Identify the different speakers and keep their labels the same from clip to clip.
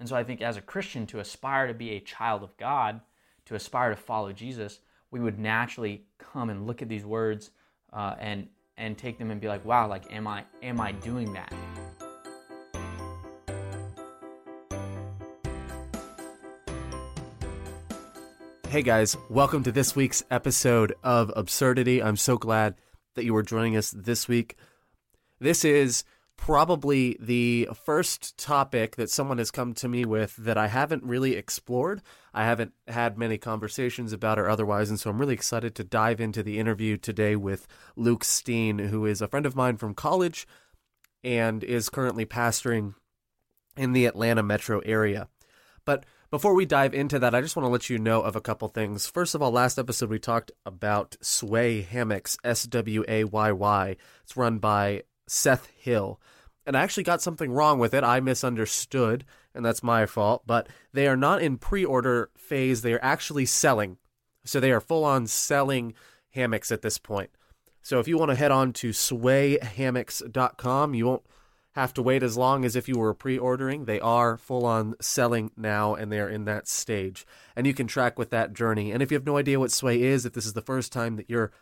Speaker 1: And so I think as a Christian, to aspire to be a child of God, to aspire to follow Jesus, we would naturally come and look at these words uh, and and take them and be like, wow, like am I am I doing that?
Speaker 2: Hey guys, welcome to this week's episode of Absurdity. I'm so glad that you are joining us this week. This is probably the first topic that someone has come to me with that I haven't really explored. I haven't had many conversations about or otherwise, and so I'm really excited to dive into the interview today with Luke Steen, who is a friend of mine from college and is currently pastoring in the Atlanta metro area. But before we dive into that, I just want to let you know of a couple things. First of all, last episode we talked about Swayy Hammocks, S W A Y Y. It's run by Seth Hill. And I actually got something wrong with it. I misunderstood, and that's my fault. But they are not in pre order phase, they are actually selling. So they are full on selling hammocks at this point. So if you want to head on to swayyhammocks.com, you won't have to wait as long as if you were pre ordering. They are full on selling now, and they are in that stage. And you can track with that journey. And if you have no idea what Swayy is, if this is the first time that you're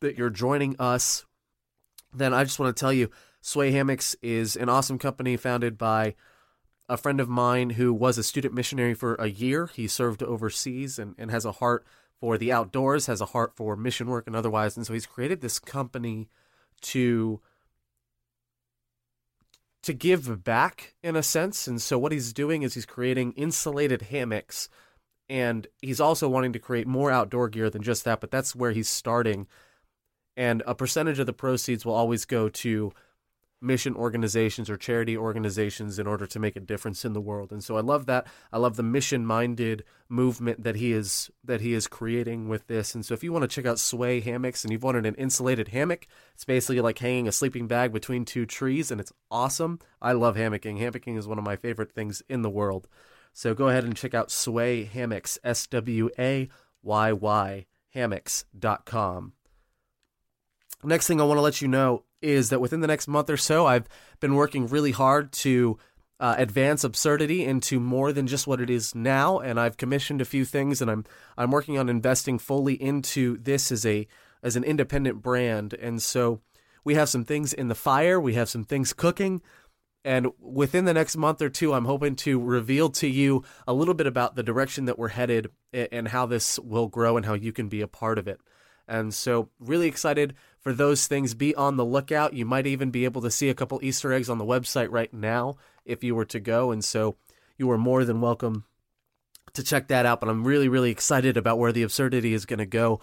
Speaker 2: that you're joining us then I just want to tell you Swayy Hammocks is an awesome company founded by a friend of mine who was a student missionary for a year. He served overseas and, and has a heart for the outdoors, has a heart for mission work and otherwise. And so he's created this company to to give back in a sense. And so what he's doing is he's creating insulated hammocks and he's also wanting to create more outdoor gear than just that, but that's where he's starting and a percentage of the proceeds will always go to mission organizations or charity organizations in order to make a difference in the world. And so I love that. I love the mission-minded movement that he is that he is creating with this. And so if you want to check out Swayy hammocks and you've wanted an insulated hammock, it's basically like hanging a sleeping bag between two trees and it's awesome. I love hammocking. Hammocking is one of my favorite things in the world. So go ahead and check out Swayy Hammocks, S W A Y Y hammocks.com. Next thing I want to let you know is that within the next month or so, I've been working really hard to uh, advance absurdity into more than just what it is now, and I've commissioned a few things, and I'm I'm working on investing fully into this as a as an independent brand, and so we have some things in the fire, we have some things cooking, and within the next month or two, I'm hoping to reveal to you a little bit about the direction that we're headed and how this will grow and how you can be a part of it. And so, really excited for those things. Be on the lookout. You might even be able to see a couple Easter eggs on the website right now if you were to go. And so, you are more than welcome to check that out. But I'm really, really excited about where the absurdity is going to go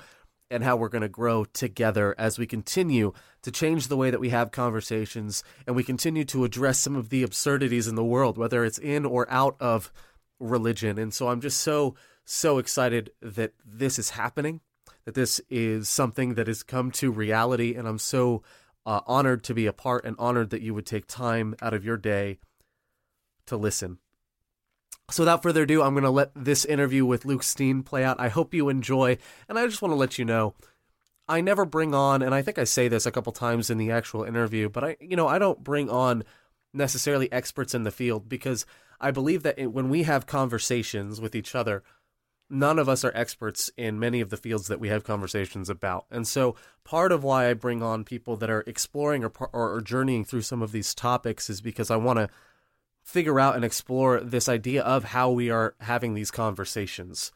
Speaker 2: and how we're going to grow together as we continue to change the way that we have conversations and we continue to address some of the absurdities in the world, whether it's in or out of religion. And so I'm just so, so excited that this is happening that this is something that has come to reality, and I'm so uh, honored to be a part and honored that you would take time out of your day to listen. So, without further ado, I'm going to let this interview with Luke Steen play out. I hope you enjoy, and I just want to let you know I never bring on, and I think I say this a couple times in the actual interview, but I, you know, I don't bring on necessarily experts in the field because I believe that when we have conversations with each other, none of us are experts in many of the fields that we have conversations about. And so part of why I bring on people that are exploring or, or, or journeying through some of these topics is because I want to figure out and explore this idea of how we are having these conversations.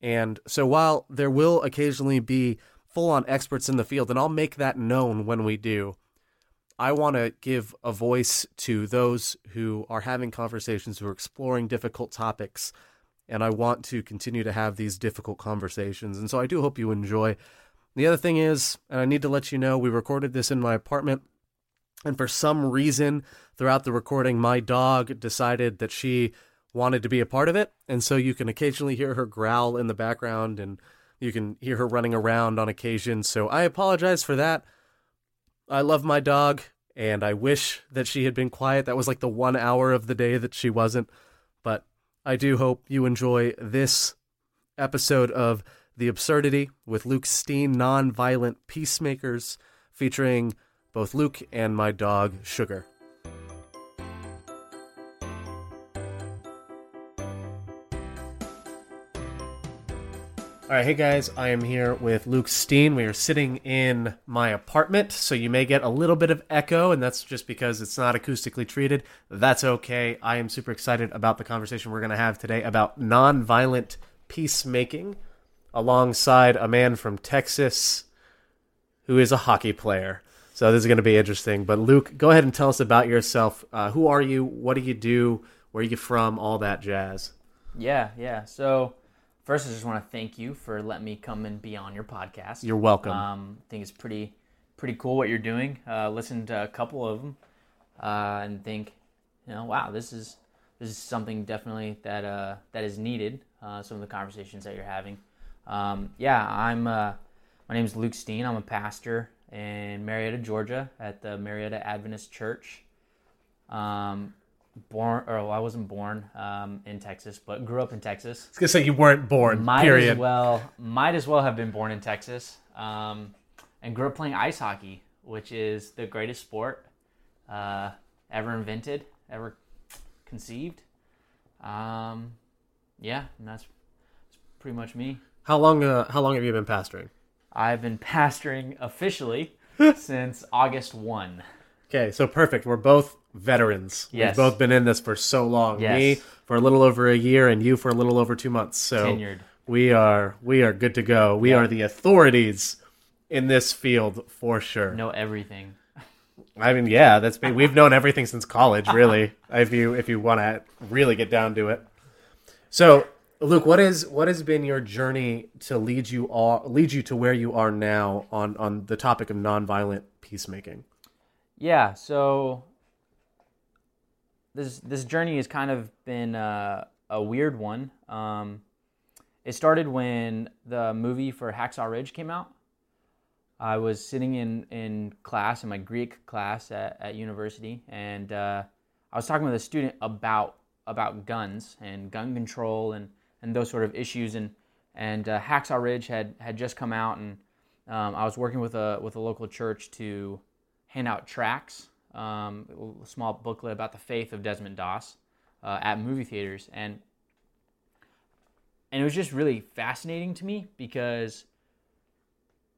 Speaker 2: And so while there will occasionally be full on experts in the field, and I'll make that known when we do, I want to give a voice to those who are having conversations, who are exploring difficult topics, and I want to continue to have these difficult conversations. And so I do hope you enjoy. The other thing is, and I need to let you know, we recorded this in my apartment. And for some reason, throughout the recording, my dog decided that she wanted to be a part of it. And so you can occasionally hear her growl in the background and you can hear her running around on occasion. So I apologize for that. I love my dog and I wish that she had been quiet. That was like the one hour of the day that she wasn't. I do hope you enjoy this episode of The Absurdity with Luke Steen, Nonviolent Peacemakers, featuring both Luke and my dog, Sugar. All right, hey guys, I am here with Luke Steen. We are sitting in my apartment, so you may get a little bit of echo, and that's just because it's not acoustically treated. That's okay. I am super excited about the conversation we're going to have today about nonviolent peacemaking alongside a man from Texas who is a hockey player. So this is going to be interesting. But Luke, go ahead and tell us about yourself. Uh, who are you? What do you do? Where are you from? All that jazz.
Speaker 1: Yeah, yeah. So first, I just want to thank you for letting me come and be on your podcast.
Speaker 2: You're welcome.
Speaker 1: Um, I think it's pretty pretty cool what you're doing. Uh, listened to a couple of them uh, and think, you know, wow, this is this is something definitely that uh, that is needed. Uh, some of the conversations that you're having. Um, yeah, I'm. Uh, my name is Luke Steen. I'm a pastor in Marietta, Georgia, at the Marietta Adventist Church. Um, born, or well, I wasn't born um, in Texas, but grew up in Texas.
Speaker 2: I was gonna say you weren't born.
Speaker 1: Might
Speaker 2: period.
Speaker 1: as well, might as well have been born in Texas, um, and grew up playing ice hockey, which is the greatest sport uh, ever invented, ever conceived. Um, yeah, and that's, that's pretty much me.
Speaker 2: How long? Uh, how long have you been pastoring?
Speaker 1: I've been pastoring officially since August 1.
Speaker 2: Okay, so perfect. We're both veterans.
Speaker 1: Yes.
Speaker 2: We've both been in this for so long.
Speaker 1: Yes.
Speaker 2: Me for a little over a year, and you for a little over two months. So
Speaker 1: Tenured.
Speaker 2: we are we are good to go. We
Speaker 1: Yeah.
Speaker 2: are the authorities in this field for sure.
Speaker 1: Know everything.
Speaker 2: I mean, yeah, that's been, we've known everything since college, really. if you if you want to really get down to it. So, Luke, what is what has been your journey to lead you all lead you to where you are now on on the topic of nonviolent peacemaking?
Speaker 1: Yeah, so this this journey has kind of been uh, a weird one. Um, it started when the movie for Hacksaw Ridge came out. I was sitting in, in class, in my Greek class at, at university, and uh, I was talking with a student about about guns and gun control and, and those sort of issues. And and uh, Hacksaw Ridge had, had just come out, and um, I was working with a with a local church to hand out tracts, um, a small booklet about the faith of Desmond Doss uh, at movie theaters, and and it was just really fascinating to me because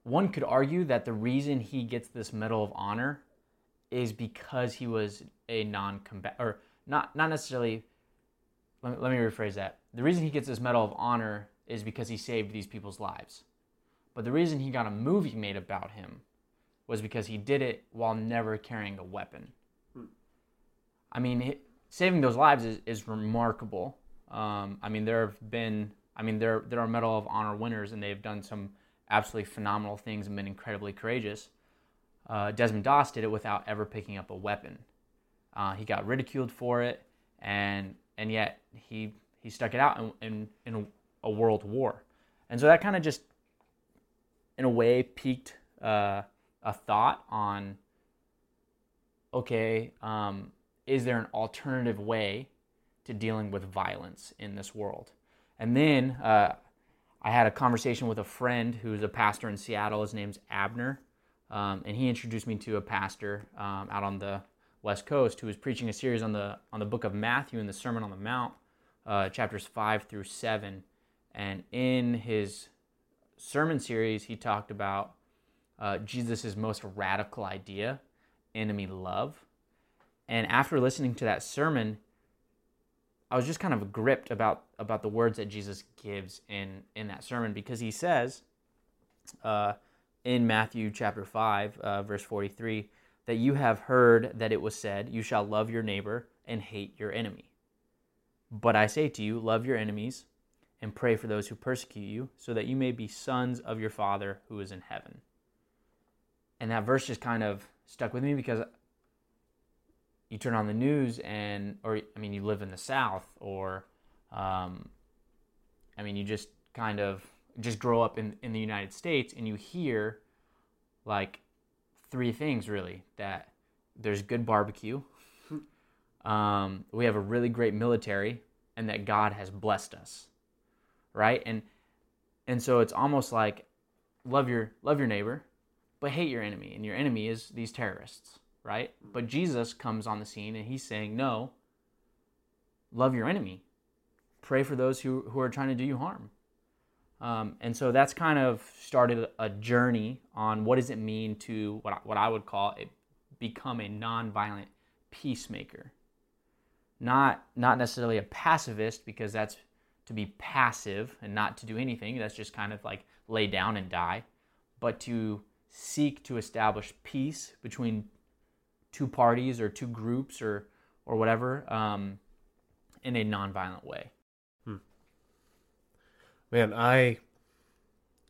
Speaker 1: one could argue that the reason he gets this Medal of Honor is because he was a non-combat or not not necessarily. Let me, let me rephrase that. The reason he gets this Medal of Honor is because he saved these people's lives, but the reason he got a movie made about him was because he did it while never carrying a weapon. I mean, saving those lives is, is remarkable. Um, I mean, there have been, I mean, there there are Medal of Honor winners, and they've done some absolutely phenomenal things and been incredibly courageous. Uh, Desmond Doss did it without ever picking up a weapon. Uh, he got ridiculed for it, and and yet he he stuck it out in in, in a world war, and so that kind of just, in a way, piqued uh, a thought on. Okay, um, is there an alternative way to dealing with violence in this world? And then uh, I had a conversation with a friend who's a pastor in Seattle. His name's Abner, um, and he introduced me to a pastor um, out on the West Coast who was preaching a series on the on the book of Matthew in the Sermon on the Mount, uh, chapters five through seven. And in his sermon series, he talked about uh, Jesus' most radical idea, enemy love. And after listening to that sermon, I was just kind of gripped about about the words that Jesus gives in in that sermon because he says uh, in Matthew chapter five, uh, verse forty three, that you have heard that it was said, "You shall love your neighbor and hate your enemy." But I say to you, love your enemies and pray for those who persecute you, so that you may be sons of your Father who is in heaven. And that verse just kind of stuck with me because you turn on the news and or i mean you live in the south or um, i mean you just kind of just grow up in, in the united states and you hear like three things really that there's good barbecue um, we have a really great military and that god has blessed us right? And and so it's almost like love your love your neighbor but hate your enemy and your enemy is these terrorists right? But Jesus comes on the scene and he's saying, No, love your enemy. Pray for those who, who are trying to do you harm. Um, and so that's kind of started a journey on what does it mean to what I, what I would call it become a nonviolent peacemaker. Not not necessarily a pacifist because that's to be passive and not to do anything. That's just kind of like lay down and die, but to seek to establish peace between two parties or two groups or or whatever um, in a nonviolent way. Hmm.
Speaker 2: Man, I,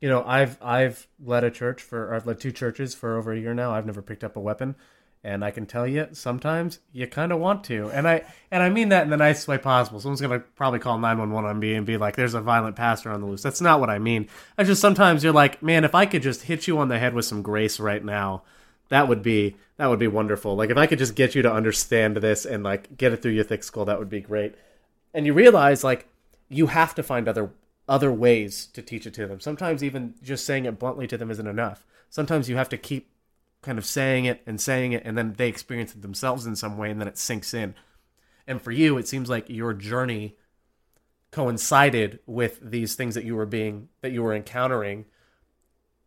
Speaker 2: you know, I've I've led a church for I've led two churches for over a year now. I've never picked up a weapon, and I can tell you sometimes you kind of want to, and I and I mean that in the nicest way possible. Someone's gonna probably call nine one one on me and be like, "There's a violent pastor on the loose." That's not what I mean. I just sometimes you're like, man, if I could just hit you on the head with some grace right now that would be that would be wonderful. Like if I could just get you to understand this and like get it through your thick skull, that would be great. And you realize like you have to find other other ways to teach it to them. Sometimes even just saying it bluntly to them isn't enough. Sometimes you have to keep kind of saying it and saying it and then they experience it themselves in some way and then it sinks in. And for you, it seems like your journey coincided with these things that you were being that you were encountering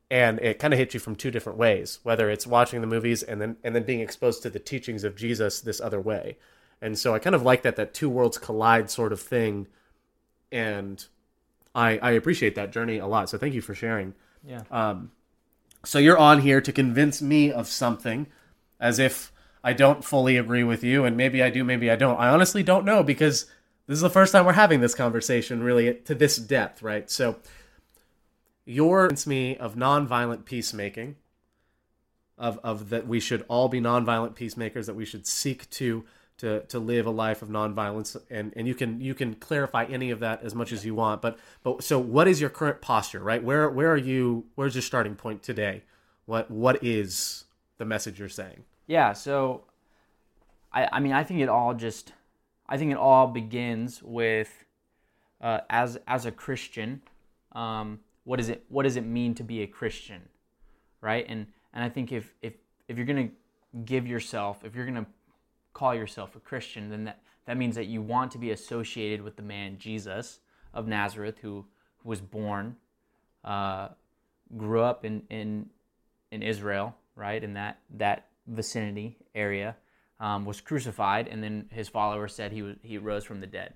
Speaker 2: and it kind of hit you from two different ways whether it's watching the movies and then and then being exposed to the teachings of jesus this other way. And so i kind of like that that two worlds collide sort of thing and i i appreciate that journey a lot so thank you for sharing.
Speaker 1: Yeah.
Speaker 2: Um so you're on here to convince me of something as if i don't fully agree with you and maybe i do maybe i don't. I honestly don't know because this is the first time we're having this conversation really to this depth right? So your convince me of nonviolent peacemaking, of of that we should all be nonviolent peacemakers, that we should seek to to to live a life of nonviolence, and and you can you can clarify any of that as much as you want. But but so what is your current posture, right? Where where are you? Where's your starting point today? What what is the message you're saying?
Speaker 1: Yeah. So, I I mean I think it all just I think it all begins with uh, as as a Christian. Um, what does it what does it mean to be a Christian, right? And and I think if if if you're gonna give yourself, if you're gonna call yourself a Christian, then that that means that you want to be associated with the man Jesus of Nazareth, who, who was born, uh, grew up in in in Israel, right, in that that vicinity area, um, was crucified, and then his followers said he was he rose from the dead,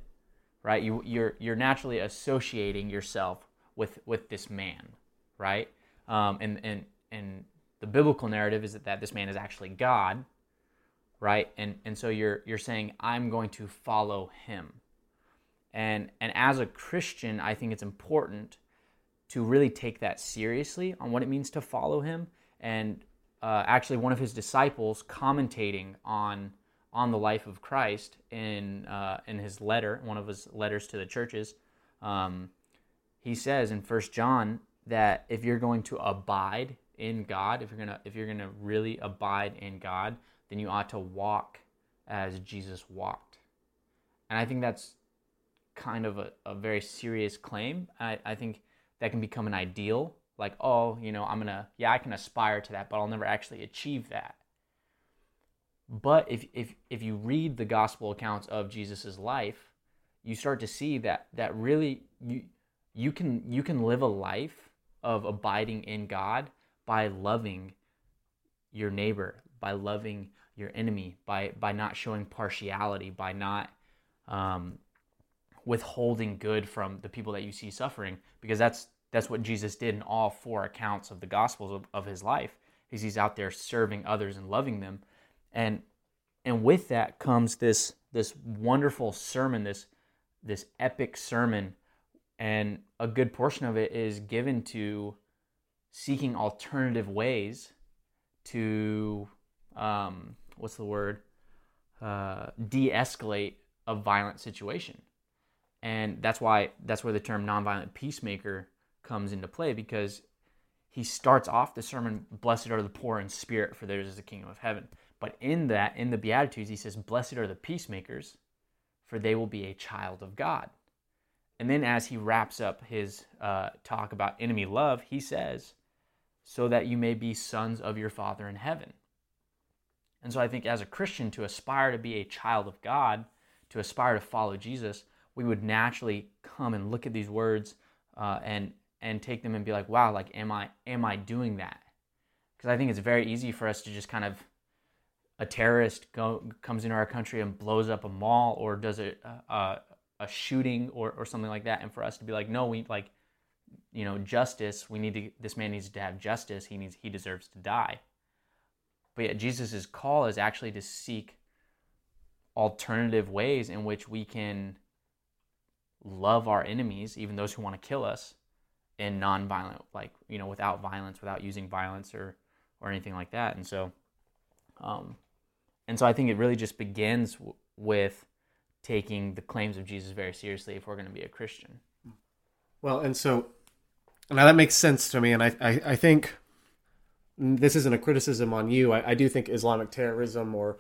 Speaker 1: right? You you're you're naturally associating yourself with with this man, right? Um, and and and the biblical narrative is that, that this man is actually God, right? And and so you're you're saying I'm going to follow him. And and as a Christian, I think it's important to really take that seriously on what it means to follow him. And uh, actually, one of his disciples commentating on on the life of Christ in uh, in his letter, one of his letters to the churches, um, he says in First John that if you're going to abide in God, if you're gonna if you're gonna really abide in God, then you ought to walk as Jesus walked. And I think that's kind of a, a very serious claim. I, I think that can become an ideal, like, oh, you know, I'm gonna yeah, I can aspire to that, but I'll never actually achieve that. But if if if you read the gospel accounts of Jesus' life, you start to see that that really you you can you can live a life of abiding in God by loving your neighbor, by loving your enemy, by by not showing partiality, by not um, withholding good from the people that you see suffering, because that's that's what Jesus did in all four accounts of the Gospels of, of his life. Is he's out there serving others and loving them, and and with that comes this this wonderful sermon, this this epic sermon and a good portion of it is given to seeking alternative ways to, um, what's the word, uh, de escalate a violent situation. And that's why, that's where the term nonviolent peacemaker comes into play because he starts off the sermon, Blessed are the poor in spirit, for theirs is the kingdom of heaven. But in that, in the Beatitudes, he says, Blessed are the peacemakers, for they will be a child of God. And then as he wraps up his uh, talk about enemy love, he says, so that you may be sons of your Father in heaven. And so I think as a Christian, to aspire to be a child of God, to aspire to follow Jesus, we would naturally come and look at these words uh, and and take them and be like, wow, like am I am I doing that? Because I think it's very easy for us to just kind of a terrorist go, comes into our country and blows up a mall or does a a, a shooting or, or something like that, and for us to be like, no, we like, you know, justice. We need to. This man needs to have justice. He needs. He deserves to die. But yet, Jesus' call is actually to seek alternative ways in which we can love our enemies, even those who want to kill us, in non-violent, like you know, without violence, without using violence or or anything like that. And so, um, and so I think it really just begins w- with taking the claims of Jesus very seriously if we're going to be a Christian.
Speaker 2: Well, and so now that makes sense to me, and I, I, I think this isn't a criticism on you. I, I do think Islamic terrorism or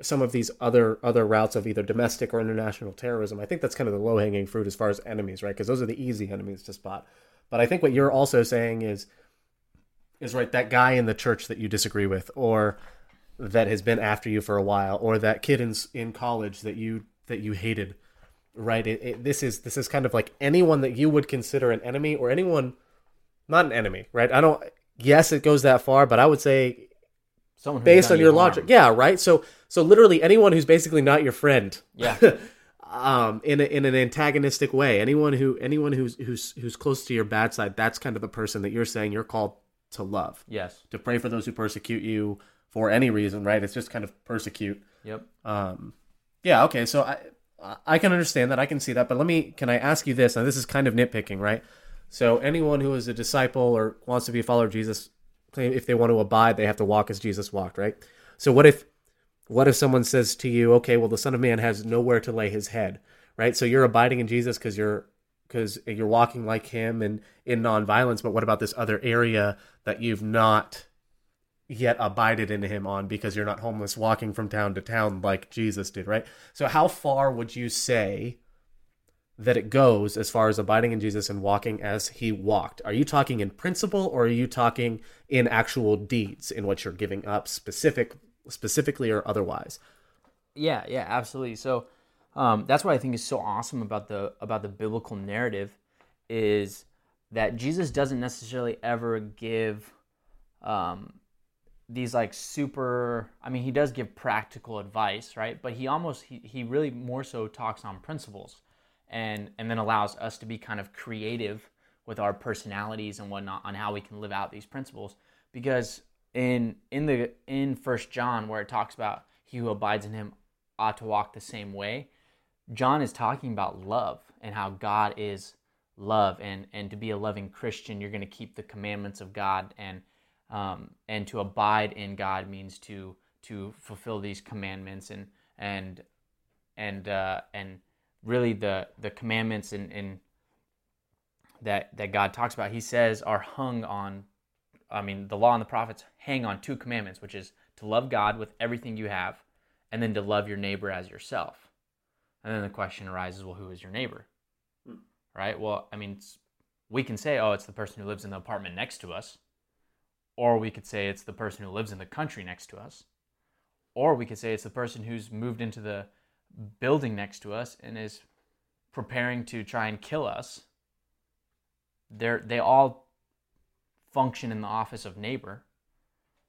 Speaker 2: some of these other other routes of either domestic or international terrorism, I think that's kind of the low hanging fruit as far as enemies, right? Because those are the easy enemies to spot. But I think what you're also saying is is right that guy in the church that you disagree with, or that has been after you for a while, or that kid in in college that you that you hated, right? It, it, this is this is kind of like anyone that you would consider an enemy, or anyone not an enemy, right? I don't. Yes, it goes that far, but I would say
Speaker 1: Someone
Speaker 2: based on
Speaker 1: you
Speaker 2: your
Speaker 1: harm.
Speaker 2: logic, yeah, right. So so literally anyone who's basically not your friend,
Speaker 1: Yeah.
Speaker 2: um, in a, in an antagonistic way, anyone who anyone who's who's who's close to your bad side, that's kind of the person that you're saying you're called to love,
Speaker 1: Yes.
Speaker 2: to pray for those who persecute you for any reason, right? It's just kind of persecute.
Speaker 1: Yep.
Speaker 2: Um, yeah, okay. So I I can understand that. I can see that. But let me can I ask you this? Now this is kind of nitpicking, right? So anyone who is a disciple or wants to be a follower of Jesus, if they want to abide, they have to walk as Jesus walked, right? So what if what if someone says to you, okay, well the Son of Man has nowhere to lay his head, right? So you're abiding in Jesus because you're because you're walking like him and in nonviolence, but what about this other area that you've not yet abided in him on because you're not homeless walking from town to town like Jesus did, right? So how far would you say that it goes as far as abiding in Jesus and walking as he walked? Are you talking in principle or are you talking in actual deeds in what you're giving up specific specifically or otherwise?
Speaker 1: Yeah, yeah, absolutely. So um, that's what I think is so awesome about the about the biblical narrative is that Jesus doesn't necessarily ever give um, these like super. I mean, he does give practical advice, right? But he almost he, he really more so talks on principles, and and then allows us to be kind of creative with our personalities and whatnot on how we can live out these principles. Because in in the in First John where it talks about he who abides in him ought to walk the same way, John is talking about love and how God is love, and and to be a loving Christian, you're going to keep the commandments of God, and um, and to abide in God means to to fulfill these commandments, and and and uh, and really the the commandments and and that that God talks about, He says are hung on. I mean, the law and the prophets hang on two commandments, which is to love God with everything you have, and then to love your neighbor as yourself. And then the question arises, well, who is your neighbor? Hmm. Right? Well, I mean, it's, we can say, oh, it's the person who lives in the apartment next to us. Or we could say it's the person who lives in the country next to us. Or we could say it's the person who's moved into the building next to us and is preparing to try and kill us. They're, they all function in the office of neighbor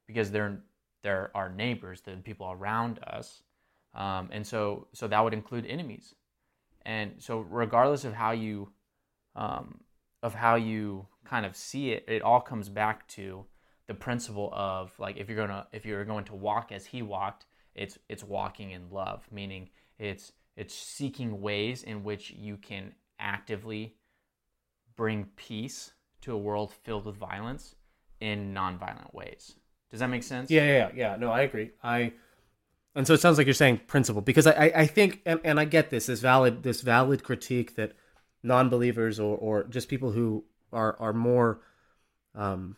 Speaker 1: because they're, they're our neighbors, the people around us. Um, and so, so that would include enemies. And so, regardless of how you, um, of how you kind of see it, it all comes back to the principle of like if you're gonna if you're going to walk as he walked, it's it's walking in love, meaning it's it's seeking ways in which you can actively bring peace to a world filled with violence in nonviolent ways. Does that make sense?
Speaker 2: Yeah, yeah, yeah. No, I agree. I and so it sounds like you're saying principle because I, I, I think and, and I get this this valid this valid critique that non-believers or, or just people who are are more um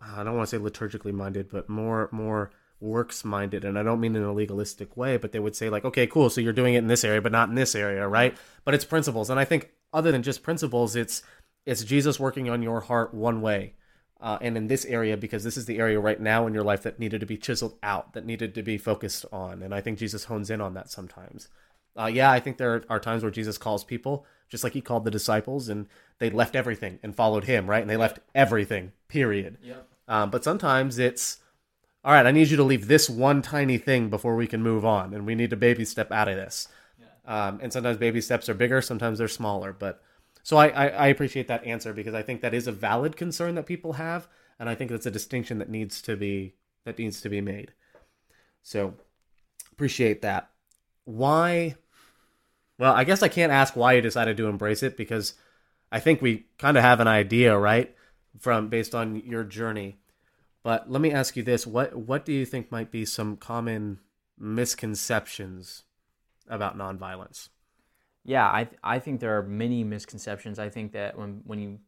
Speaker 2: I don't want to say liturgically minded, but more more works minded and I don't mean in a legalistic way, but they would say like, okay, cool, so you're doing it in this area but not in this area, right? But it's principles. And I think other than just principles, it's it's Jesus working on your heart one way uh, and in this area because this is the area right now in your life that needed to be chiseled out, that needed to be focused on. And I think Jesus hones in on that sometimes. Uh, yeah, I think there are times where Jesus calls people just like he called the disciples, and they left everything and followed him, right? And they left everything, period.
Speaker 1: Yep.
Speaker 2: Um, but sometimes it's, all right, I need you to leave this one tiny thing before we can move on, and we need to baby step out of this. Um, and sometimes baby steps are bigger, sometimes they're smaller. But so I, I, I appreciate that answer because I think that is a valid concern that people have, and I think that's a distinction that needs to be that needs to be made. So appreciate that. Why? Well, I guess I can't ask why you decided to embrace it because I think we kind of have an idea, right, from based on your journey. But let me ask you this: what what do you think might be some common misconceptions about nonviolence?
Speaker 1: Yeah, I I think there are many misconceptions. I think that when when you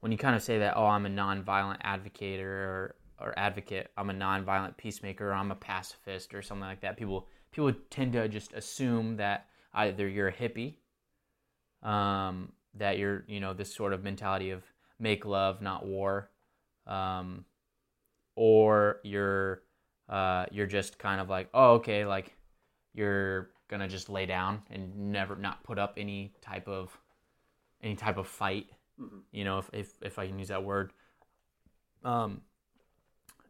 Speaker 1: when you kind of say that, oh, I'm a nonviolent advocate or or advocate, I'm a nonviolent peacemaker, or I'm a pacifist or something like that. People people tend to just assume that either you're a hippie, um, that you're you know this sort of mentality of make love, not war, um, or you're uh, you're just kind of like, oh, okay, like you're gonna just lay down and never not put up any type of any type of fight mm-hmm. you know if, if if i can use that word um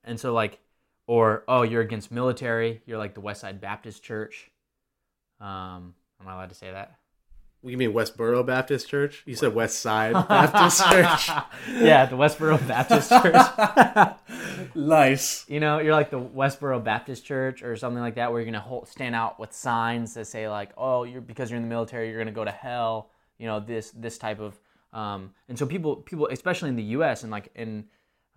Speaker 1: and so like or oh you're against military you're like the west side baptist church um am i allowed to say that
Speaker 2: you mean Westboro Baptist Church? You said West Side Baptist Church.
Speaker 1: yeah, the Westboro Baptist Church.
Speaker 2: nice.
Speaker 1: You know, you're like the Westboro Baptist Church or something like that, where you're gonna hold, stand out with signs that say like, "Oh, you're because you're in the military, you're gonna go to hell." You know, this this type of. Um, and so people people, especially in the U.S. and like in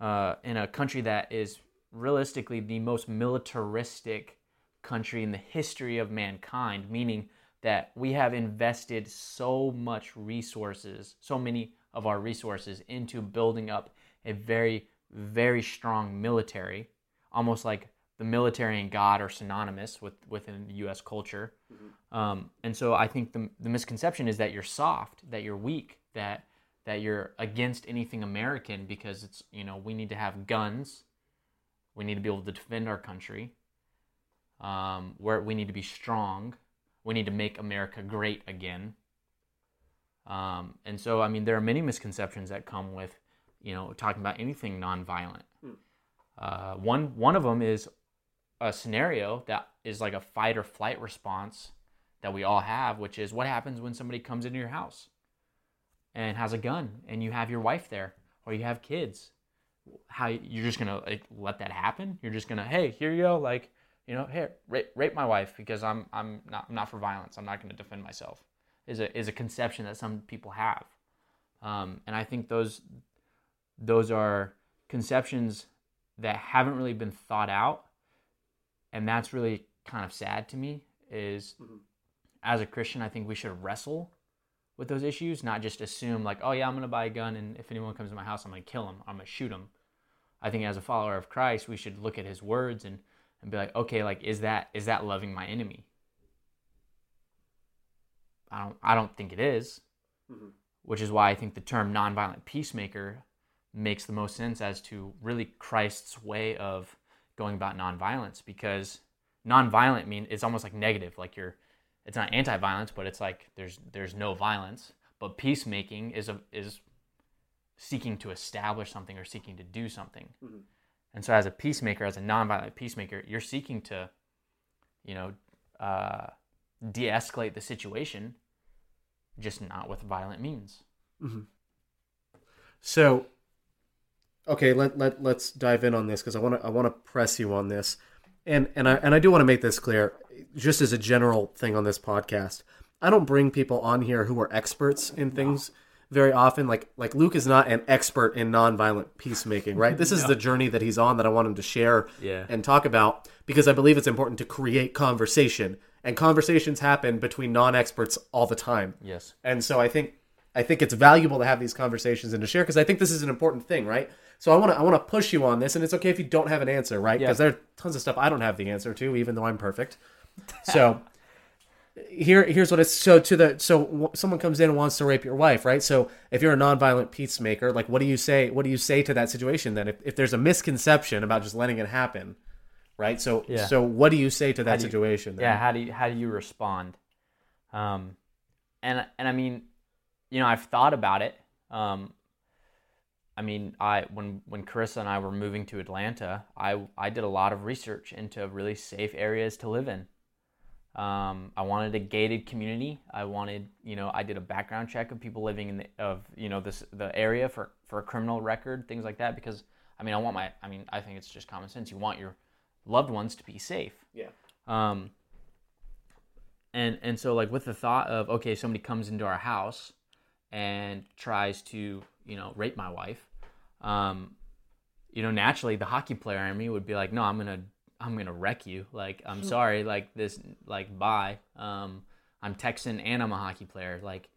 Speaker 1: uh, in a country that is realistically the most militaristic country in the history of mankind, meaning that we have invested so much resources, so many of our resources into building up a very, very strong military, almost like the military and God are synonymous with within U.S. culture. Mm-hmm. Um, and so I think the, the misconception is that you're soft, that you're weak, that that you're against anything American because it's you know we need to have guns, we need to be able to defend our country, um, where we need to be strong, we need to make America great again. Um, and so, I mean, there are many misconceptions that come with, you know, talking about anything nonviolent. Hmm. Uh, one one of them is a scenario that is like a fight or flight response that we all have, which is what happens when somebody comes into your house and has a gun, and you have your wife there, or you have kids. How you're just gonna like, let that happen? You're just gonna, hey, here you go, like you know, hey, rape, rape my wife because I'm I'm not I'm not for violence. I'm not to defend myself. Is a is a conception that some people have, um, and I think those those are conceptions that haven't really been thought out, and that's really kind of sad to me. Is mm-hmm. as a Christian, I think we should wrestle with those issues, not just assume like, oh yeah, I'm going to buy a gun, and if anyone comes to my house, I'm going to kill him. I'm going to shoot him. I think as a follower of Christ, we should look at His words and and be like, okay, like is that is that loving my enemy? I don't I don't think it is. Mm-hmm. Which is why I think the term nonviolent peacemaker makes the most sense as to really Christ's way of going about nonviolence because nonviolent mean it's almost like negative like you're it's not anti-violence but it's like there's there's no violence but peacemaking is a is seeking to establish something or seeking to do something mm-hmm. And so, as a peacemaker, as a nonviolent peacemaker, you're seeking to, you know, uh, de-escalate the situation, just not with violent means.
Speaker 2: Mm-hmm. So, okay, let let let's dive in on this because I want to I want to press you on this, and and I and I do want to make this clear, just as a general thing on this podcast. I don't bring people on here who are experts in things. Very often like like Luke is not an expert in nonviolent peacemaking, right? This is no. the journey that he's on that I want him to share
Speaker 1: yeah.
Speaker 2: and talk about because I believe it's important to create conversation. And conversations happen between non-experts all the time.
Speaker 1: Yes.
Speaker 2: And so I think I think it's valuable to have these conversations and to share because I think this is an important thing, right? So I want to I want to push you on this, and it's okay if you don't have an answer, right? Because yeah. there are tons of stuff I don't have the answer to, even though I'm perfect. So here here's what it's so to the so someone comes in and wants to rape your wife right so if you're a nonviolent peacemaker like what do you say what do you say to that situation then if, if there's a misconception about just letting it happen right so yeah. so what do you say to that
Speaker 1: you,
Speaker 2: situation
Speaker 1: then? yeah how do you how do you respond Um, and and I mean, you know, I've thought about it. Um, I mean, I when when Carissa and I were moving to Atlanta, I I did a lot of research into really safe areas to live in. Um, I wanted a gated community. I wanted, you know, I did a background check of people living in the of you know this the area for for a criminal record, things like that. Because I mean, I want my, I mean, I think it's just common sense. You want your loved ones to be safe.
Speaker 2: Yeah.
Speaker 1: Um, and and so like with the thought of okay, somebody comes into our house and tries to you know rape my wife, um, you know naturally the hockey player in me would be like, no, I'm gonna I'm gonna wreck you. Like I'm
Speaker 2: Hmm.
Speaker 1: sorry, like this, like bye. Um, I'm Texan and I'm a hockey player. Like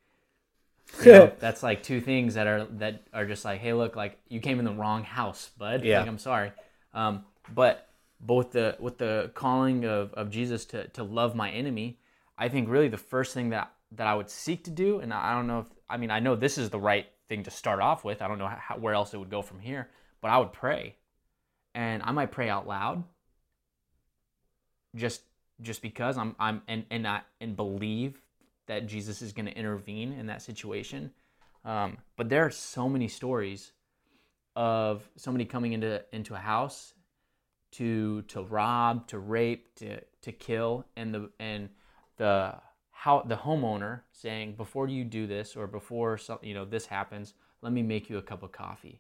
Speaker 1: you know, that's like two things that are that are just like, hey, look, like you came in the wrong house, bud.
Speaker 2: Yeah.
Speaker 1: Like I'm sorry. Um, but both the with the calling of, of Jesus to to love my enemy, I think really the first thing that that I would seek to do, and I don't know if I mean I know this is the right thing to start off with. I don't know how, where else it would go from here, but I would pray, and I might pray out loud. Just just because I'm I'm and and I and believe that Jesus is going to intervene in that situation. Um, but there are so many stories of somebody coming into into a house to to rob, to rape, to to kill, and the and the how the homeowner saying before you do this or before some, you know this happens, let me make you a cup of coffee,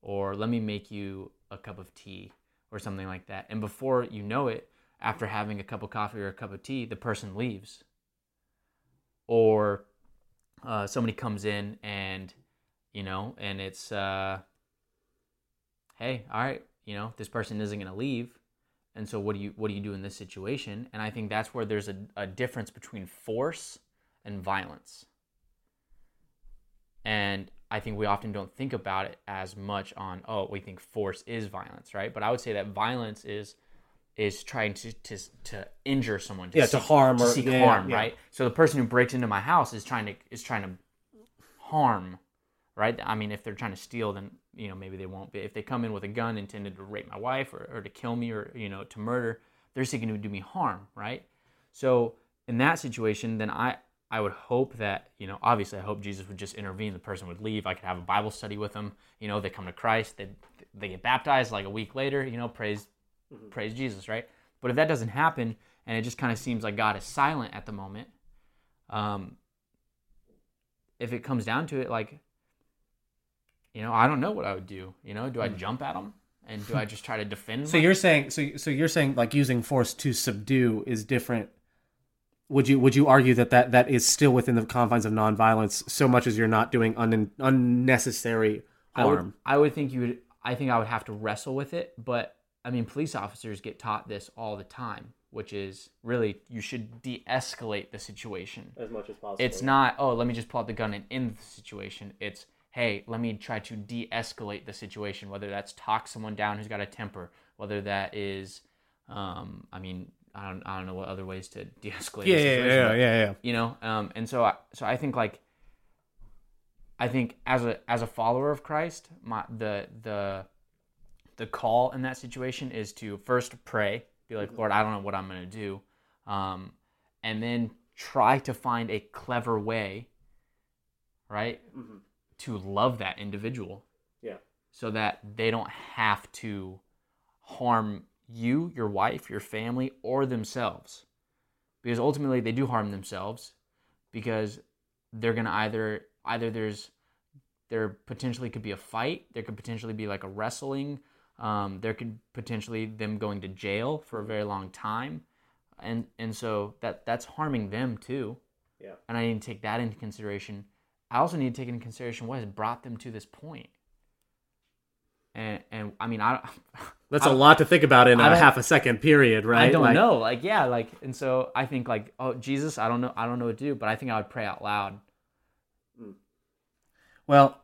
Speaker 1: or let me make you a cup of tea or something like that. And before you know it, after having a cup of coffee or a cup of tea, the person leaves or uh, somebody comes in and you know and it's uh, hey all right you know this person isn't going to leave and so what do you what do you do in this situation? And i think that's where there's a, a difference between force and violence. And i think we often don't think about it as much on oh we think force is violence right? But i would say that violence is is trying to to, to injure someone
Speaker 2: Yeah, to harm
Speaker 1: to seek
Speaker 2: yeah,
Speaker 1: harm
Speaker 2: yeah.
Speaker 1: right? So the person who breaks into my house is trying to is trying to harm right? I mean if they're trying to steal then you know maybe they won't be if they come in with a gun intended to rape my wife or, or to kill me or you know to murder they're seeking to do me harm right? So in that situation then i i would hope that you know obviously i hope jesus would just intervene the person would leave i could have a bible study with them you know they come to christ they they get baptized like a week later you know praise praise jesus right? But if that doesn't happen and it just kind of seems like god is silent at the moment um if it comes down to it like you know i don't know what i would do you know do i hmm. jump at them and do i just try to defend
Speaker 2: So
Speaker 1: my-
Speaker 2: you're saying so so you're saying like using force to subdue is different. Would you would you argue that that, that is still within the confines of nonviolence so much as you're not doing un, unnecessary
Speaker 1: I would,
Speaker 2: harm?
Speaker 1: I would think you would. I think I would have to wrestle with it, but I mean, police officers get taught this all the time, which is really you should de-escalate the situation.
Speaker 2: as much as possible.
Speaker 1: It's not, oh, let me just pull out the gun and end the situation. It's, hey, let me try to de-escalate the situation. Whether that's talk someone down who's got a temper, whether that is, um, I mean, I don't, I don't know what other ways to de-escalate.
Speaker 2: yeah, yeah, yeah,
Speaker 1: but-
Speaker 2: yeah, yeah.
Speaker 1: you know um, and so I, so I think like I think as a as a follower of Christ my the the the call in that situation is to first pray be like Lord I don't know what I'm going to do um, and then try to find a clever way right to love that individual
Speaker 2: Yeah.
Speaker 1: so that they don't have to harm you, your wife, your family, or themselves. Because ultimately they do harm themselves because they're gonna either either there's there potentially could be a fight, there could potentially be like a wrestling, um, there could potentially them going to jail for a very long time. And and so that that's harming them too.
Speaker 2: Yeah.
Speaker 1: And I need to take that into consideration. I also need to take into consideration what has brought them to this point. And and I mean I
Speaker 2: That's a lot to think about in
Speaker 1: I
Speaker 2: a half a second period, right?
Speaker 1: I don't
Speaker 2: Like,
Speaker 1: know. Like yeah, like and so I think like oh Jesus, I don't know I don't know what to do, but I think I would pray out loud.
Speaker 2: Well,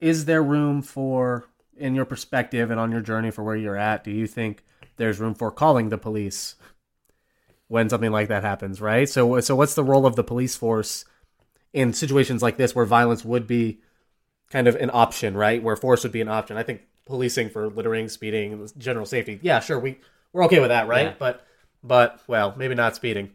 Speaker 2: is there room for, in your perspective and on your journey for where you're at, do you think there's room for calling the police when something like that happens? Right. So, so what's the role of the police force in situations like this where violence would be kind of an option, right? Where force would be an option. I think policing for littering, speeding, general safety. Yeah, sure, we we're okay with that, right?
Speaker 1: Yeah.
Speaker 2: But, but well, maybe not speeding.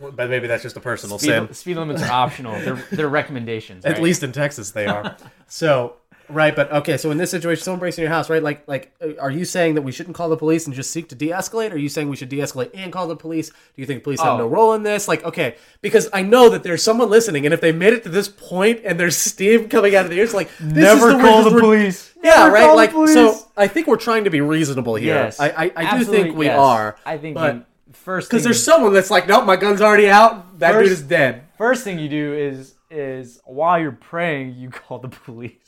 Speaker 2: But maybe that's just a personal
Speaker 1: Speed,
Speaker 2: sin.
Speaker 1: speed limits are optional. They're, they're recommendations.
Speaker 2: At
Speaker 1: right?
Speaker 2: least in Texas, they are. so right, but okay. So in this situation, someone breaks in your house, right? Like, like, uh, are you saying that we shouldn't call the police and just seek to de-escalate? Or are you saying we should de-escalate and call the police? Do you think police have
Speaker 1: Oh.
Speaker 2: no role in this? Like, okay, because I know that there's someone listening, and if they made it to this point and there's steam coming out of the ears, like, this
Speaker 1: Never
Speaker 2: is the
Speaker 1: call the police.
Speaker 2: Yeah,
Speaker 1: Never
Speaker 2: right. Like, so I think we're trying to be reasonable here.
Speaker 1: Yes,
Speaker 2: I, I, I do think we
Speaker 1: yes.
Speaker 2: are.
Speaker 1: I think
Speaker 2: but
Speaker 1: you, first
Speaker 2: because there's someone that's like, nope, my gun's already out. That
Speaker 1: First-
Speaker 2: dude is dead.
Speaker 1: first thing you do is is while you're praying you call the police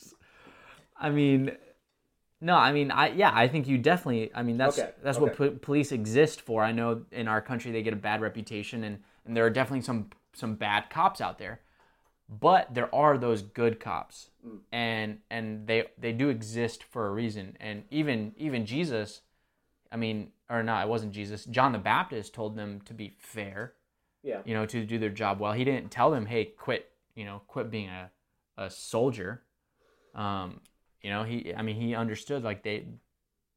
Speaker 1: i mean no i mean i yeah i think you definitely i mean that's
Speaker 2: Okay,
Speaker 1: that's what po- police exist for i know in our country they get a bad reputation and and there are definitely some some bad cops out there but there are those good cops
Speaker 2: Mm.
Speaker 1: and and they they do exist for a reason and even even jesus i mean or not it wasn't jesus john the baptist told them to be fair
Speaker 2: Yeah.
Speaker 1: you know, to do their job well. He didn't tell them, "Hey, quit," you know, quit being a, a soldier. Um, you know, he, I mean, he understood like they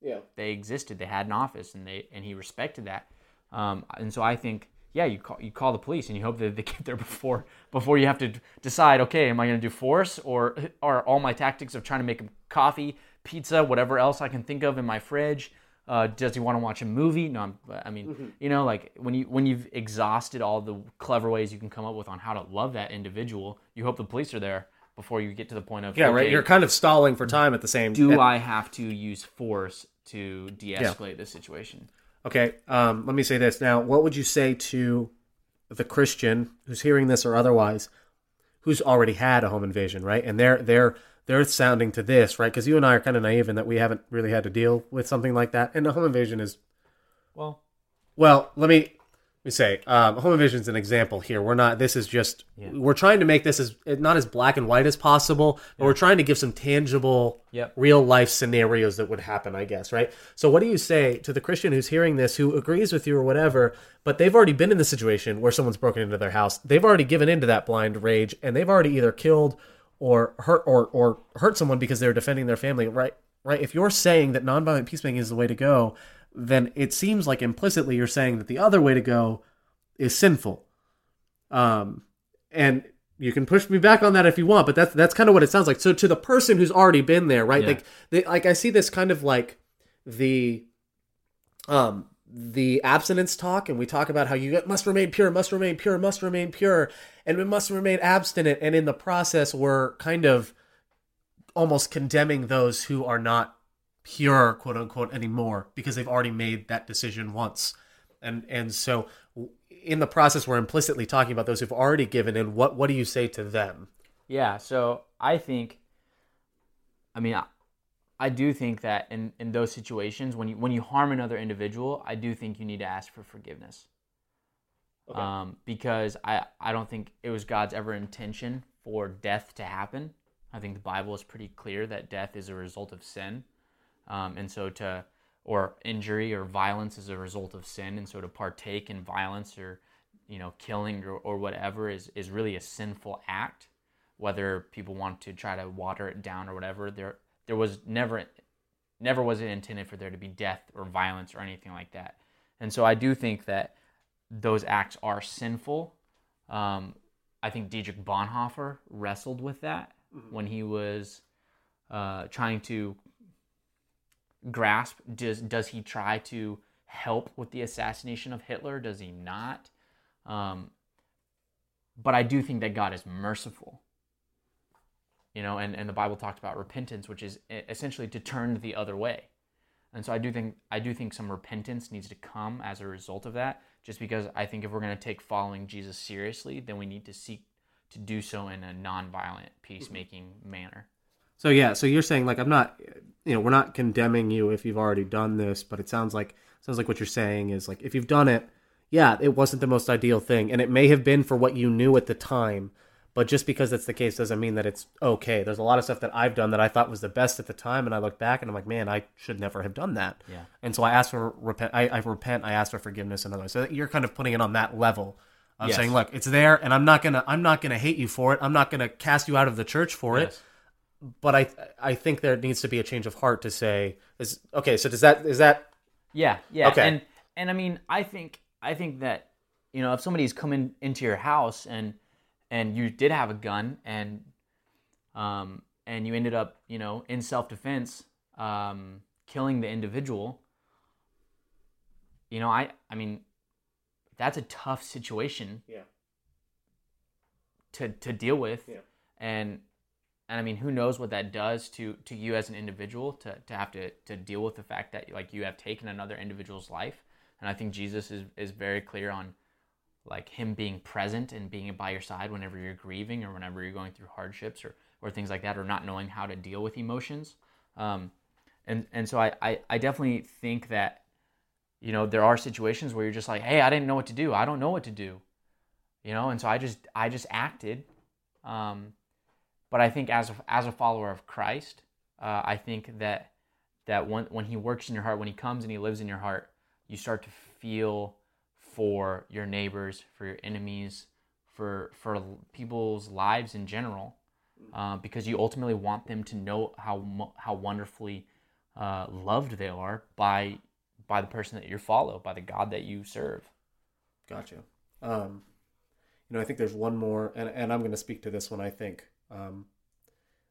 Speaker 2: Yeah.
Speaker 1: they existed, they had an office, and they and he respected that. Um, and so I think, yeah, you call you call the police, and you hope that they get there before before you have to decide, okay, am I going to do force or are all my tactics of trying to make him coffee, pizza, whatever else I can think of in my fridge. Uh, does he want to watch a movie? No, I'm, I mean, you know, like when you when you've exhausted all the clever ways you can come up with on how to love that individual, you hope the police are there before you get to the point of
Speaker 2: Yeah, right. You're kind of stalling for time at the same.
Speaker 1: do I have to use force to de-escalate this situation?
Speaker 2: Okay. Um, let me say this now. What would you say to the Christian who's hearing this or otherwise, who's already had a home invasion, right? And they're they're they're sounding to this, right? Because you and I are kind of naive in that we haven't really had to deal with something like that. And a home invasion is
Speaker 1: Well,
Speaker 2: well. Let me me say, um, home invasion is an example here. We're not. This is just we're trying to make this as not as black and white as possible, but we're trying to give some tangible,
Speaker 1: Yep.
Speaker 2: real life scenarios that would happen. I guess, right? So, what do you say to the Christian who's hearing this, who agrees with you or whatever, but they've already been in the situation where someone's broken into their house, they've already given into that blind rage, and they've already either killed or hurt or or hurt someone because they're defending their family, right? Right? If you're saying that nonviolent peacemaking is the way to go, then it seems like implicitly you're saying that the other way to go is sinful. Um, and you can push me back on that if you want, but that's that's kind of what it sounds like. So to the person who's already been there, right?
Speaker 1: Yeah.
Speaker 2: Like they, like I see this kind of like the um the abstinence talk and we talk about how you must remain pure must remain pure must remain pure and we must remain abstinent and in the process we're kind of almost condemning those who are not pure quote unquote anymore because they've already made that decision once and and so in the process we're implicitly talking about those who've already given in what what do you say to them
Speaker 1: Yeah, so I think, I mean, I, I do think that in, in those situations, when you when you harm another individual, I do think you need to ask for forgiveness.
Speaker 2: Okay.
Speaker 1: Um, because I, I don't think it was God's ever intention for death to happen. I think the Bible is pretty clear that death is a result of sin, um, and so to or injury or violence as a result of sin, and so to partake in violence or you know killing or, or whatever is is really a sinful act. Whether people want to try to water it down or whatever there there was never never was it intended for there to be death or violence or anything like that. And so i do think that those acts are sinful. Um, i think dietrich bonhoeffer wrestled with that when he was uh, trying to grasp does does he try to help with the assassination of hitler? Does he not? Um, but i do think that god is merciful. You know and, and the bible talked about repentance which is essentially to turn the other way. And so i do think i do think some repentance needs to come as a result of that just because i think if we're going to take following jesus seriously then we need to seek to do so in a nonviolent peacemaking manner
Speaker 2: So yeah, so you're saying like I'm not, you know, we're not condemning you if you've already done this, but it sounds like sounds like what you're saying is like if you've done it, yeah, it wasn't the most ideal thing, and it may have been for what you knew at the time, but just because that's the case doesn't mean that it's okay. There's a lot of stuff that I've done that I thought was the best at the time, and I look back and I'm like, man, I should never have done that.
Speaker 1: Yeah.
Speaker 2: And so I ask for repent. I, I repent. I ask for forgiveness and otherwise. So you're kind of putting it on that level of
Speaker 1: Yes.
Speaker 2: saying, look, it's there, and I'm not gonna I'm not gonna hate you for it. I'm not gonna cast you out of the church for it
Speaker 1: Yes.
Speaker 2: But I I think there needs to be a change of heart to say is okay. So does that is that
Speaker 1: Yeah, yeah.
Speaker 2: Okay.
Speaker 1: And and I mean, I think I think that you know if somebody's coming into your house and and you did have a gun and um and you ended up you know in self-defense um killing the individual you know i i mean that's a tough situation
Speaker 2: Yeah.
Speaker 1: to to deal with
Speaker 2: Yeah.
Speaker 1: and and i mean who knows what that does to to you as an individual to to have to to deal with the fact that like you have taken another individual's life. And i think jesus is is very clear on like him being present and being by your side whenever you're grieving or whenever you're going through hardships or or things like that or not knowing how to deal with emotions. Um and and so i i, I definitely think that you know there are situations where you're just like hey i didn't know what to do. I don't know what to do. You know and so i just i just acted um but i think as a, as a follower of christ uh, i think that that when, when he works in your heart when he comes and he lives in your heart you start to feel for your neighbors for your enemies for for people's lives in general uh, because you ultimately want them to know how how wonderfully uh, loved they are by by the person that you follow by the god that you serve
Speaker 2: Gotcha. Um, you know, I think there's one more, and, and I'm going to speak to this one. I think um,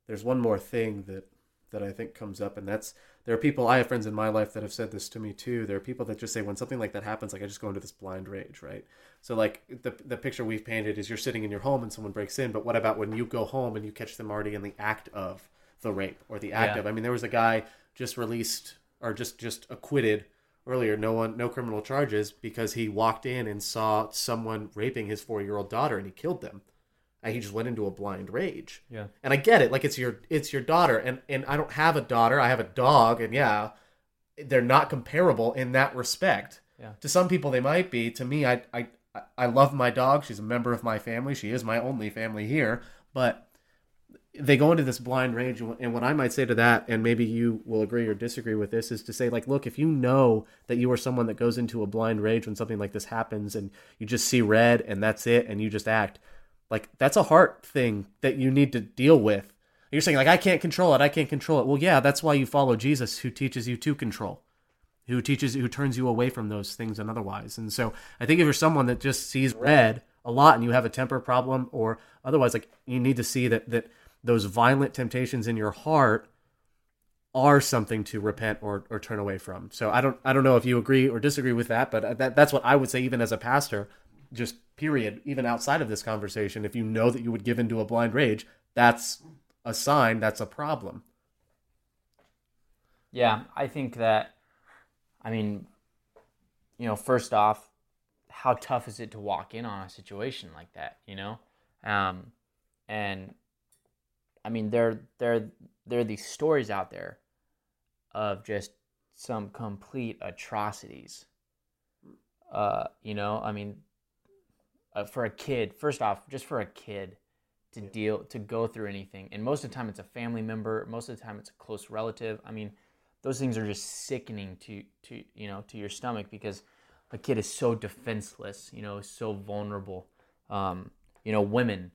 Speaker 2: there's one more thing that that I think comes up, and that's there are people. I have friends in my life that have said this to me too. There are people that just say when something like that happens, like I just go into this blind rage, right? So like the the picture we've painted is you're sitting in your home and someone breaks in, but what about when you go home and you catch them already in the act of the rape or the act
Speaker 1: Yeah.
Speaker 2: of? I mean, there was a guy just released or just just acquitted earlier no one no criminal charges because he walked in and saw someone raping his four year old daughter and he killed them he just went into a blind rage.
Speaker 1: Yeah.
Speaker 2: And i get it like it's your it's your daughter and and i don't have a daughter i have a dog and yeah they're not comparable in that respect.
Speaker 1: Yeah.
Speaker 2: to some people they might be to me i i i love my dog she's a member of my family she is my only family here but they go into this blind rage and what i might say to that and maybe you will agree or disagree with this is to say like look if you know that you are someone that goes into a blind rage when something like this happens and you just see red and that's it and you just act like that's a heart thing that you need to deal with. You're saying like i can't control it i can't control it. Well yeah that's why you follow jesus who teaches you to control who teaches who turns you away from those things and otherwise. And so i think if you're someone that just sees red a lot and you have a temper problem or otherwise like you need to see that that those violent temptations in your heart are something to repent or, or turn away from. So i don't i don't know if you agree or disagree with that but uh, that, that's what i would say even as a pastor just period even outside of this conversation if you know that you would give into a blind rage that's a sign that's a problem
Speaker 1: Yeah, I think that, I mean, you know, first off, how tough is it to walk in on a situation like that, you know? Um, and I mean, there, there, there are these stories out there of just some complete atrocities. Uh, you know, I mean, uh, for a kid, first off, just for a kid to deal, to go through anything, and most of the time it's a family member, most of the time it's a close relative. I mean, those things are just sickening to to you know to your stomach because a kid is so defenseless you know so vulnerable. Um, you know women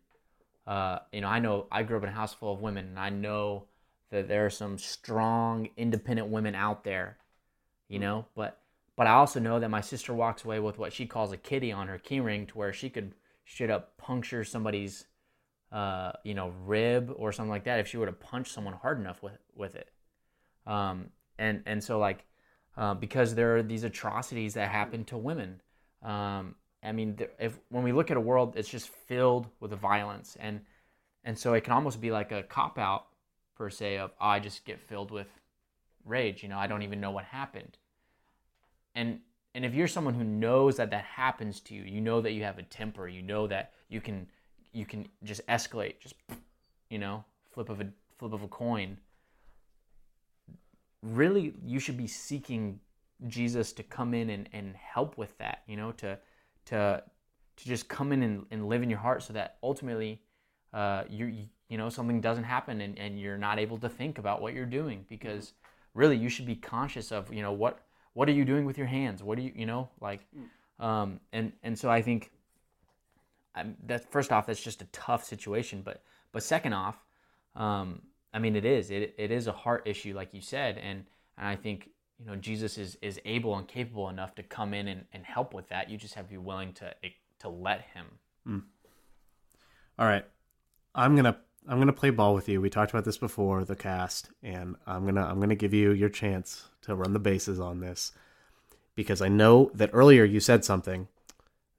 Speaker 1: uh, you know i know i grew up in a house full of women and i know that there are some strong independent women out there you know but but i also know that my sister walks away with what she calls a kitty on her keyring to where she could straight up puncture somebody's uh, you know rib or something like that if she were to punch someone hard enough with with it um, and and so like uh, because there are these atrocities that happen to women. Um, I mean, if when we look at a world, it's just filled with violence, and and so it can almost be like a cop out per se of oh, I just get filled with rage. You know, I don't even know what happened. And and if you're someone who knows that that happens to you, you know that you have a temper. You know that you can you can just escalate, just you know, flip of a flip of a coin really you should be seeking Jesus to come in and, and help with that, you know, to to to just come in and, and live in your heart so that ultimately uh, you you know something doesn't happen and, and you're not able to think about what you're doing because really you should be conscious of you know what what are you doing with your hands what do you you know like um, and and so I think um, that first off that's just a tough situation but but second off um, I mean, it is. It, it is a heart issue, like you said, and, and I think you know Jesus is is able and capable enough to come in and, and help with that. You just have to be willing to to let him.
Speaker 2: All right. I'm going to I'm going to play ball with you. We talked about this before the cast and I'm going to I'm going to give you your chance to run the bases on this because I know that earlier you said something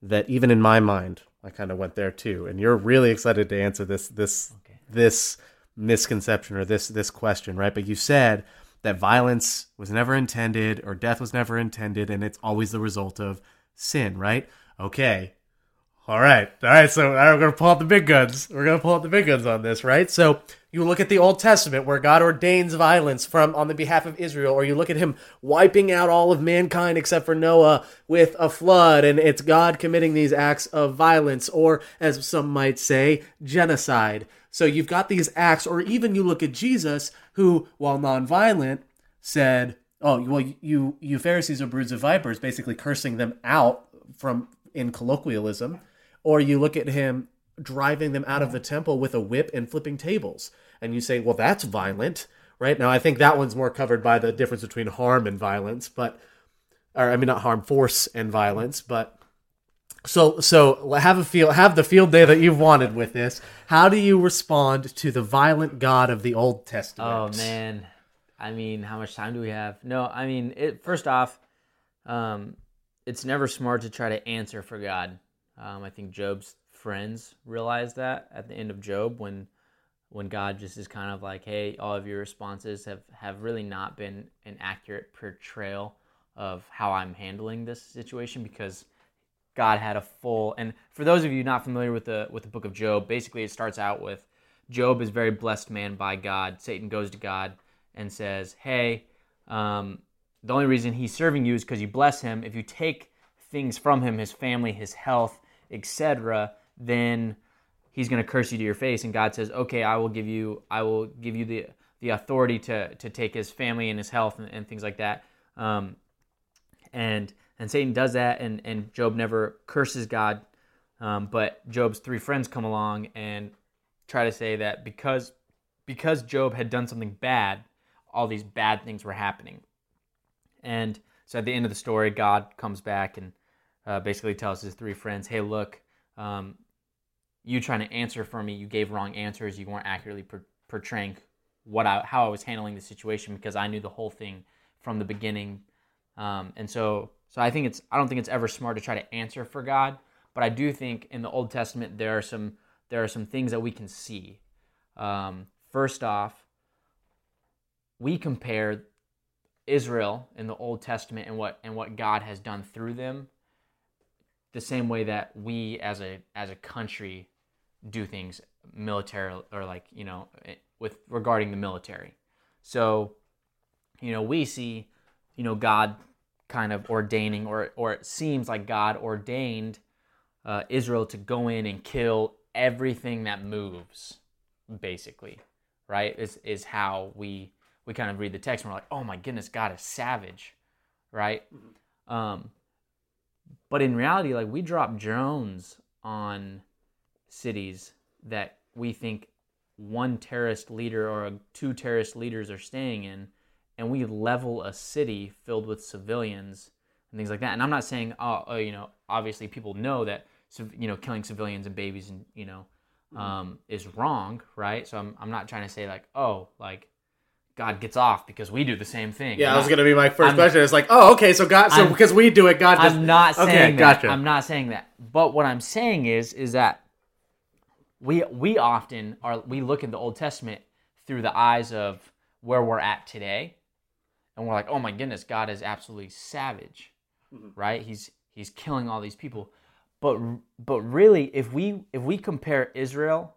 Speaker 2: that even in my mind I kind of went there too and you're really excited to answer this this
Speaker 1: Okay.
Speaker 2: this misconception or this this question, right? But you said that violence was never intended or death was never intended and it's always the result of sin, right? Okay. All right. All right. So we're going to pull out the big guns. We're going to pull out the big guns on this, right? So you look at the Old Testament where God ordains violence from on the behalf of Israel, or you look at him wiping out all of mankind except for Noah with a flood, and it's God committing these acts of violence, or as some might say, genocide. So you've got these acts, or even you look at Jesus, who, while nonviolent, said, "Oh, well, you you Pharisees are broods of vipers," basically cursing them out from in colloquialism, or you look at him driving them out of the temple with a whip and flipping tables, and you say, "Well, that's violent." Right now, I think that one's more covered by the difference between harm and violence, but, or I mean, not harm, force and violence, but so so have a feel have the field day that you've wanted with this. How do you respond to the violent God of the Old Testament?
Speaker 1: Oh man, I mean, how much time do we have? No, I mean, it, first off, um, it's never smart to try to answer for God. Um, I think Job's friends realized that at the end of Job when when God just is kind of like, hey, all of your responses have have really not been an accurate portrayal of how I'm handling this situation because God had a full and for those of you not familiar with the with the book of Job, basically it starts out with Job is very blessed man by God. Satan goes to God and says, "Hey, um, the only reason he's serving you is because you bless him. If you take things from him, his family, his health, etc., then he's going to curse you to your face." And God says, "Okay, I will give you, I will give you the the authority to to take his family and his health and, and things like that." Um, and and Satan does that, and and Job never curses God, um, but Job's three friends come along and try to say that because because Job had done something bad, all these bad things were happening, and so at the end of the story, God comes back and uh, basically tells his three friends, "Hey, look, um, you trying to answer for me, you gave wrong answers, you weren't accurately per- portraying what I, how I was handling the situation because I knew the whole thing from the beginning." Um, and so, so I think it's I don't think it's ever smart to try to answer for God, but I do think in the Old Testament there are some there are some things that we can see. Um, first off, we compare Israel in the Old Testament and what and what God has done through them, the same way that we as a as a country do things military or like you know with regarding the military. So, you know, we see you know God kind of ordaining, or or it seems like God ordained uh, Israel to go in and kill everything that moves, basically, right? Is is how we we kind of read the text and we're like, oh my goodness, God is savage, right? Um, but in reality, like we drop drones on cities that we think one terrorist leader or two terrorist leaders are staying in and we level a city filled with civilians and things like that. And I'm not saying, oh, oh you know, obviously people know that, you know, killing civilians and babies and you know, um, is wrong, right? So I'm, I'm not trying to say like, oh, like God gets off because we do the same thing.
Speaker 2: Yeah, that was gonna be my 1st
Speaker 1: I'm-
Speaker 2: question. It's like, oh, okay, so God, so
Speaker 1: I'm-
Speaker 2: because we do it, God does.
Speaker 1: I'm not saying
Speaker 2: Okay,
Speaker 1: that.
Speaker 2: gotcha.
Speaker 1: I'm not saying that. But what I'm saying is, is that we we often are we look at the Old Testament through the eyes of where we're at today, and we're like, oh my goodness, God is absolutely savage, mm-hmm. right? He's he's killing all these people, but but really, if we if we compare Israel,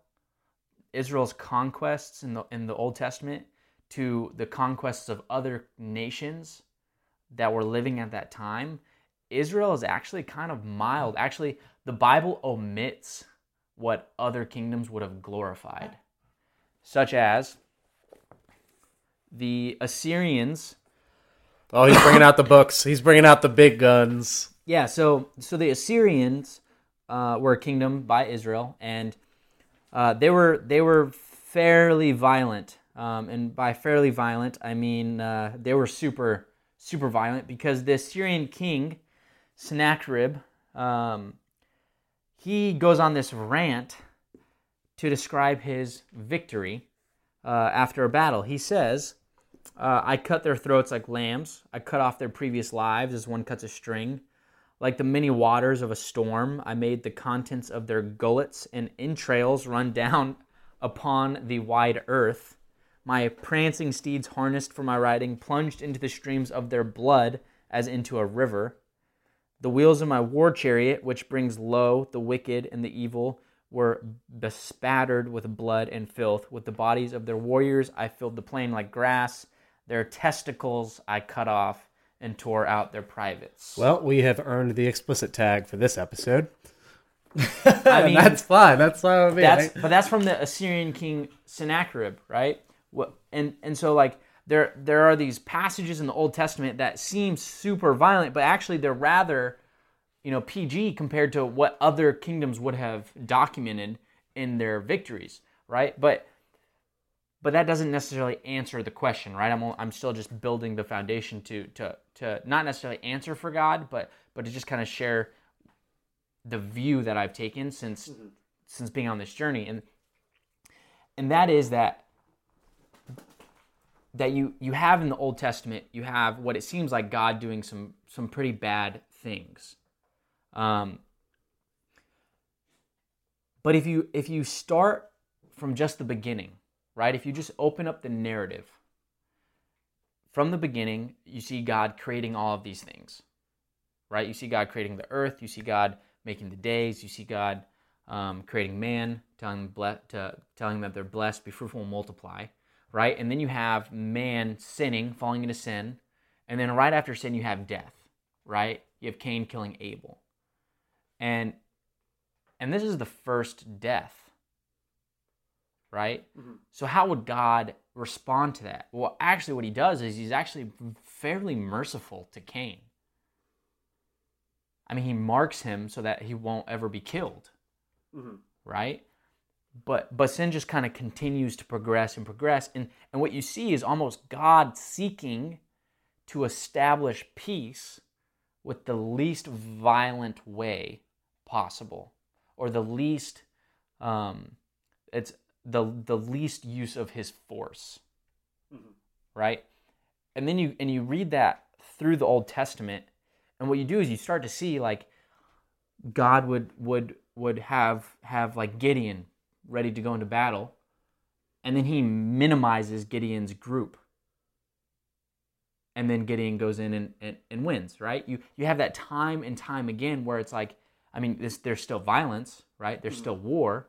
Speaker 1: Israel's conquests in the in the Old Testament to the conquests of other nations that were living at that time, Israel is actually kind of mild. Actually, the Bible omits what other kingdoms would have glorified, such as the Assyrians.
Speaker 2: oh, he's bringing out the books. He's bringing out the big guns.
Speaker 1: Yeah, so so the Assyrians uh, were a kingdom by Israel, and uh, they were they were fairly violent. Um, and by fairly violent, I mean uh, they were super super violent because the Assyrian king Sennacherib um, he goes on this rant to describe his victory uh, after a battle. He says, uh, I cut their throats like lambs. I cut off their previous lives as one cuts a string. Like the many waters of a storm, I made the contents of their gullets and entrails run down upon the wide earth. My prancing steeds, harnessed for my riding, plunged into the streams of their blood as into a river. The wheels of my war chariot, which brings low the wicked and the evil, were bespattered with blood and filth. With the bodies of their warriors, I filled the plain like grass. Their testicles I cut off and tore out their privates.
Speaker 2: Well, we have earned the explicit tag for this episode.
Speaker 1: I mean,
Speaker 2: that's fine. That's fine with me.
Speaker 1: that's but that's from the Assyrian king Sennacherib, right? And and so like there there are these passages in the Old Testament that seem super violent, but actually they're rather you know PG compared to what other kingdoms would have documented in their victories, right? But but that doesn't necessarily answer the question, right? I'm I'm still just building the foundation to to to not necessarily answer for God, but but to just kind of share the view that I've taken since mm-hmm. since being on this journey, and and that is that that you you have in the Old Testament, you have what it seems like God doing some some pretty bad things. Um, but if you if you start from just the beginning, right? If you just open up the narrative from the beginning, you see God creating all of these things, right? You see God creating the earth, you see God making the days. You see God um, creating man, telling them, ble- to, telling them that they're blessed, be fruitful, and multiply, right? And then you have man sinning, falling into sin. And then right after sin, you have death, right? You have Cain killing Abel. And and this is the first death, right? Mm-hmm. So how would God respond to that? Well, actually, what he does is he's actually fairly merciful to Cain. I mean, he marks him so that he won't ever be killed, mm-hmm. right? But but sin just kind of continues to progress and progress, and and what you see is almost God seeking to establish peace with the least violent way possible, or the least um, it's the the least use of his force, mm-hmm. right? And then you and you read that through the Old Testament, and what you do is you start to see like God would would would have have like Gideon ready to go into battle, and then he minimizes Gideon's group. And then Gideon goes in and, and, and wins, right? You you have that time and time again where it's like, I mean, this, there's still violence, right? There's mm-hmm. still war,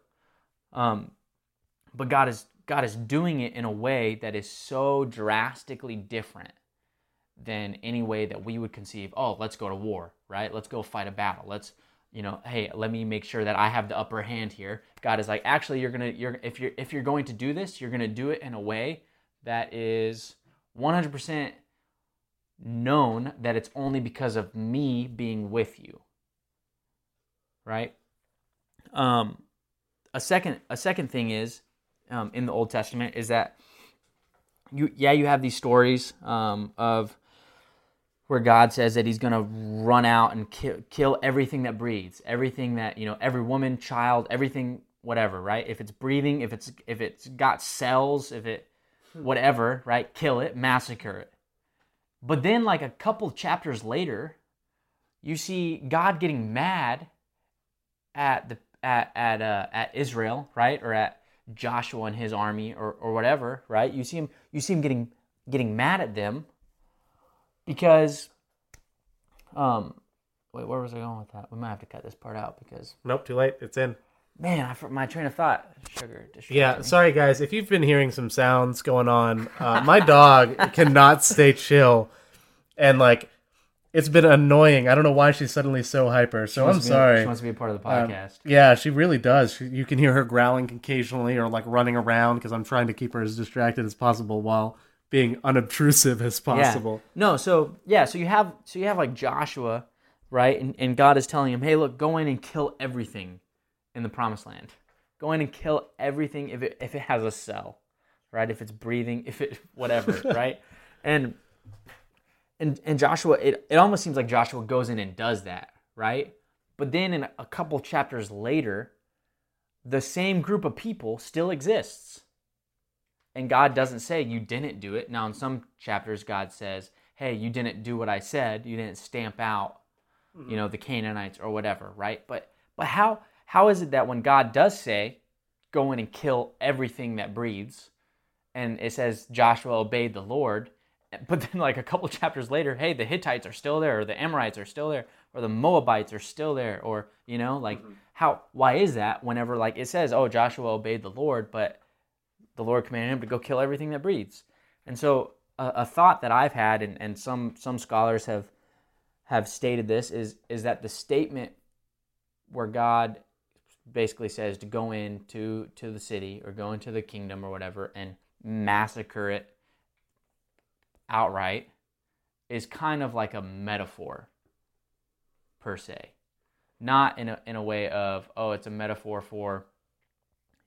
Speaker 1: um, but God is God is doing it in a way that is so drastically different than any way that we would conceive, oh, let's go to war, right? Let's go fight a battle. Let's, you know, hey, let me make sure that I have the upper hand here. God is like, actually, you're gonna, you're if you're if you're going to do this, you're gonna do it in a way that is 100% known that it's only because of me being with you, right? Um, a second, a second thing is um, in the Old Testament is that you, yeah, you have these stories um, of where God says that He's going to run out and kill, kill everything that breathes, everything that you know, every woman, child, everything, whatever, right? If it's breathing, if it's if it's got cells, if it whatever, right? Kill it, massacre it. But then, like a couple chapters later, you see God getting mad at the at at uh, at Israel, right, or at Joshua and his army, or or whatever, right? You see him you see him getting getting mad at them because um wait where was i going with that we might have to cut this part out because
Speaker 2: nope too late it's in
Speaker 1: man I, my train of thought sugar
Speaker 2: yeah sorry guys if you've been hearing some sounds going on uh, my dog cannot stay chill and like it's been annoying. I don't know why she's suddenly so hyper. So I'm sorry.
Speaker 1: she wants to be a part of the um, podcast.
Speaker 2: Yeah, she really does. She, you can hear her growling occasionally or like running around because I'm trying to keep her as distracted as possible while being unobtrusive as possible.
Speaker 1: Yeah. No, so yeah, so you have so you have like Joshua, right? And, and God is telling him, hey, look, go in and kill everything in the promised land. Go in and kill everything if it if it has a cell, right? If it's breathing, if it whatever, right? And and and Joshua, it, it almost seems like Joshua goes in and does that, right? But then in a couple chapters later, the same group of people still exists. And God doesn't say you didn't do it. Now, in some chapters, God says, hey, you didn't do what I said. You didn't stamp out, you mm-hmm. know, the Canaanites or whatever, right? But but how how is it that when God does say, go in and kill everything that breathes, and it says Joshua obeyed the Lord, eh, but then like a couple chapters later, hey, the Hittites are still there, or the Amorites are still there, or the Moabites are still there, or you know, like mm-hmm. how why is that whenever like it says, oh, Joshua obeyed the Lord, but the Lord commanded him to go kill everything that breathes. And so a, a thought that I've had, and, and some some scholars have have stated this, is is that the statement where God basically says to go into to the city or go into the kingdom or whatever and massacre it outright is kind of like a metaphor per se not in a, in a way of oh it's a metaphor for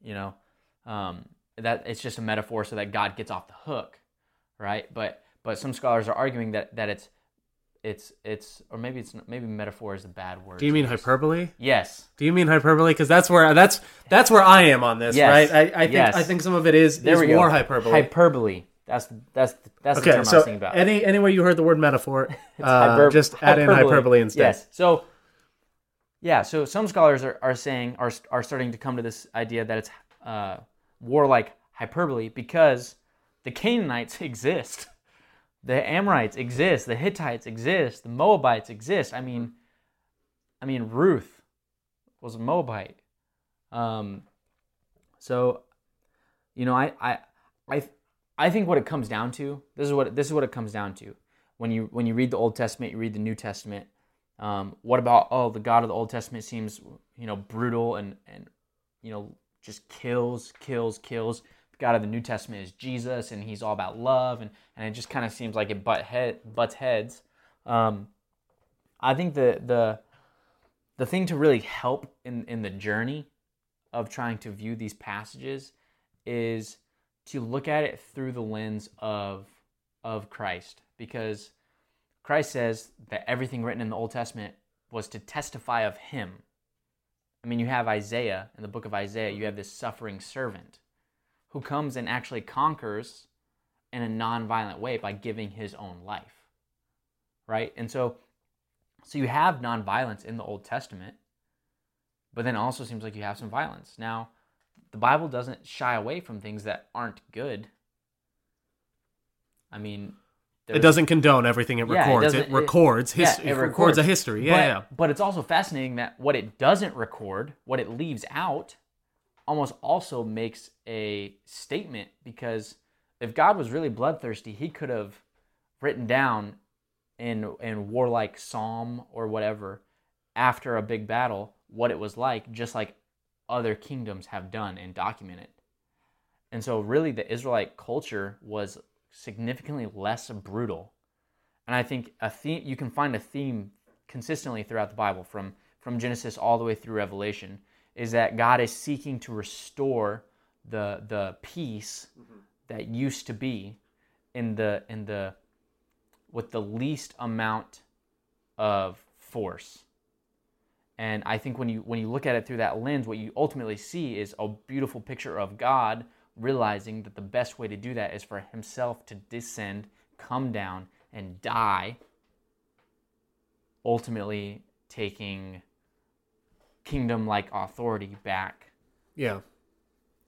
Speaker 1: you know um, that it's just a metaphor so that god gets off the hook right but but some scholars are arguing that that it's it's it's or maybe it's not, maybe metaphor is a bad word
Speaker 2: Do you mean hyperbole?
Speaker 1: yes
Speaker 2: Do you mean hyperbole? Because that's where that's that's where I am on this,
Speaker 1: Yes.
Speaker 2: right? I, I think
Speaker 1: Yes.
Speaker 2: I think some of it is
Speaker 1: there
Speaker 2: is
Speaker 1: we go
Speaker 2: more hyperbole.
Speaker 1: hyperbole that's that's that's the
Speaker 2: okay,
Speaker 1: term i
Speaker 2: so
Speaker 1: was thinking about
Speaker 2: any anywhere you heard the word metaphor, uh,
Speaker 1: Hyper-
Speaker 2: just add in hyperbole instead.
Speaker 1: Yes. So, yeah. So some scholars are, are saying are are starting to come to this idea that it's uh, warlike hyperbole because the Canaanites exist, the Amorites exist, the Hittites exist, the Moabites exist. I mean, I mean Ruth was a Moabite. Um, so, you know, I I I I think what it comes down to this is what this is what it comes down to when you when you read the Old Testament, you read the New Testament. Um, what about oh the God of the Old Testament seems you know brutal and and you know just kills kills kills. The God of the New Testament is Jesus and he's all about love and and it just kind of seems like it butt head butts heads. Um, I think the the the thing to really help in in the journey of trying to view these passages is to look at it through the lens of of Christ because Christ says that everything written in the Old Testament was to testify of him. I mean, you have Isaiah in the book of Isaiah, you have this suffering servant who comes and actually conquers in a non-violent way by giving his own life. Right? And so so you have nonviolence in the Old Testament, but then also seems like you have some violence. Now, the Bible doesn't shy away from things that aren't good. I mean,
Speaker 2: It doesn't condone everything it
Speaker 1: Yeah,
Speaker 2: records. It,
Speaker 1: it-
Speaker 2: records his,
Speaker 1: yeah,
Speaker 2: it,
Speaker 1: it
Speaker 2: records
Speaker 1: records.
Speaker 2: a history. Yeah,
Speaker 1: but,
Speaker 2: yeah.
Speaker 1: but it's also fascinating that what it doesn't record, what it leaves out, almost also makes a statement because if God was really bloodthirsty, he could have written down in in warlike psalm or whatever after a big battle what it was like, just like other kingdoms have done and documented. And so, really, the Israelite culture was significantly less brutal. And I think a theme you can find a theme consistently throughout the Bible, from from Genesis all the way through Revelation, is that God is seeking to restore the the peace that used to be in the in the with the least amount of force. And I think when you when you look at it through that lens, what you ultimately see is a beautiful picture of God realizing that the best way to do that is for himself to descend, come down, and die, ultimately taking kingdom like authority back.
Speaker 2: Yeah.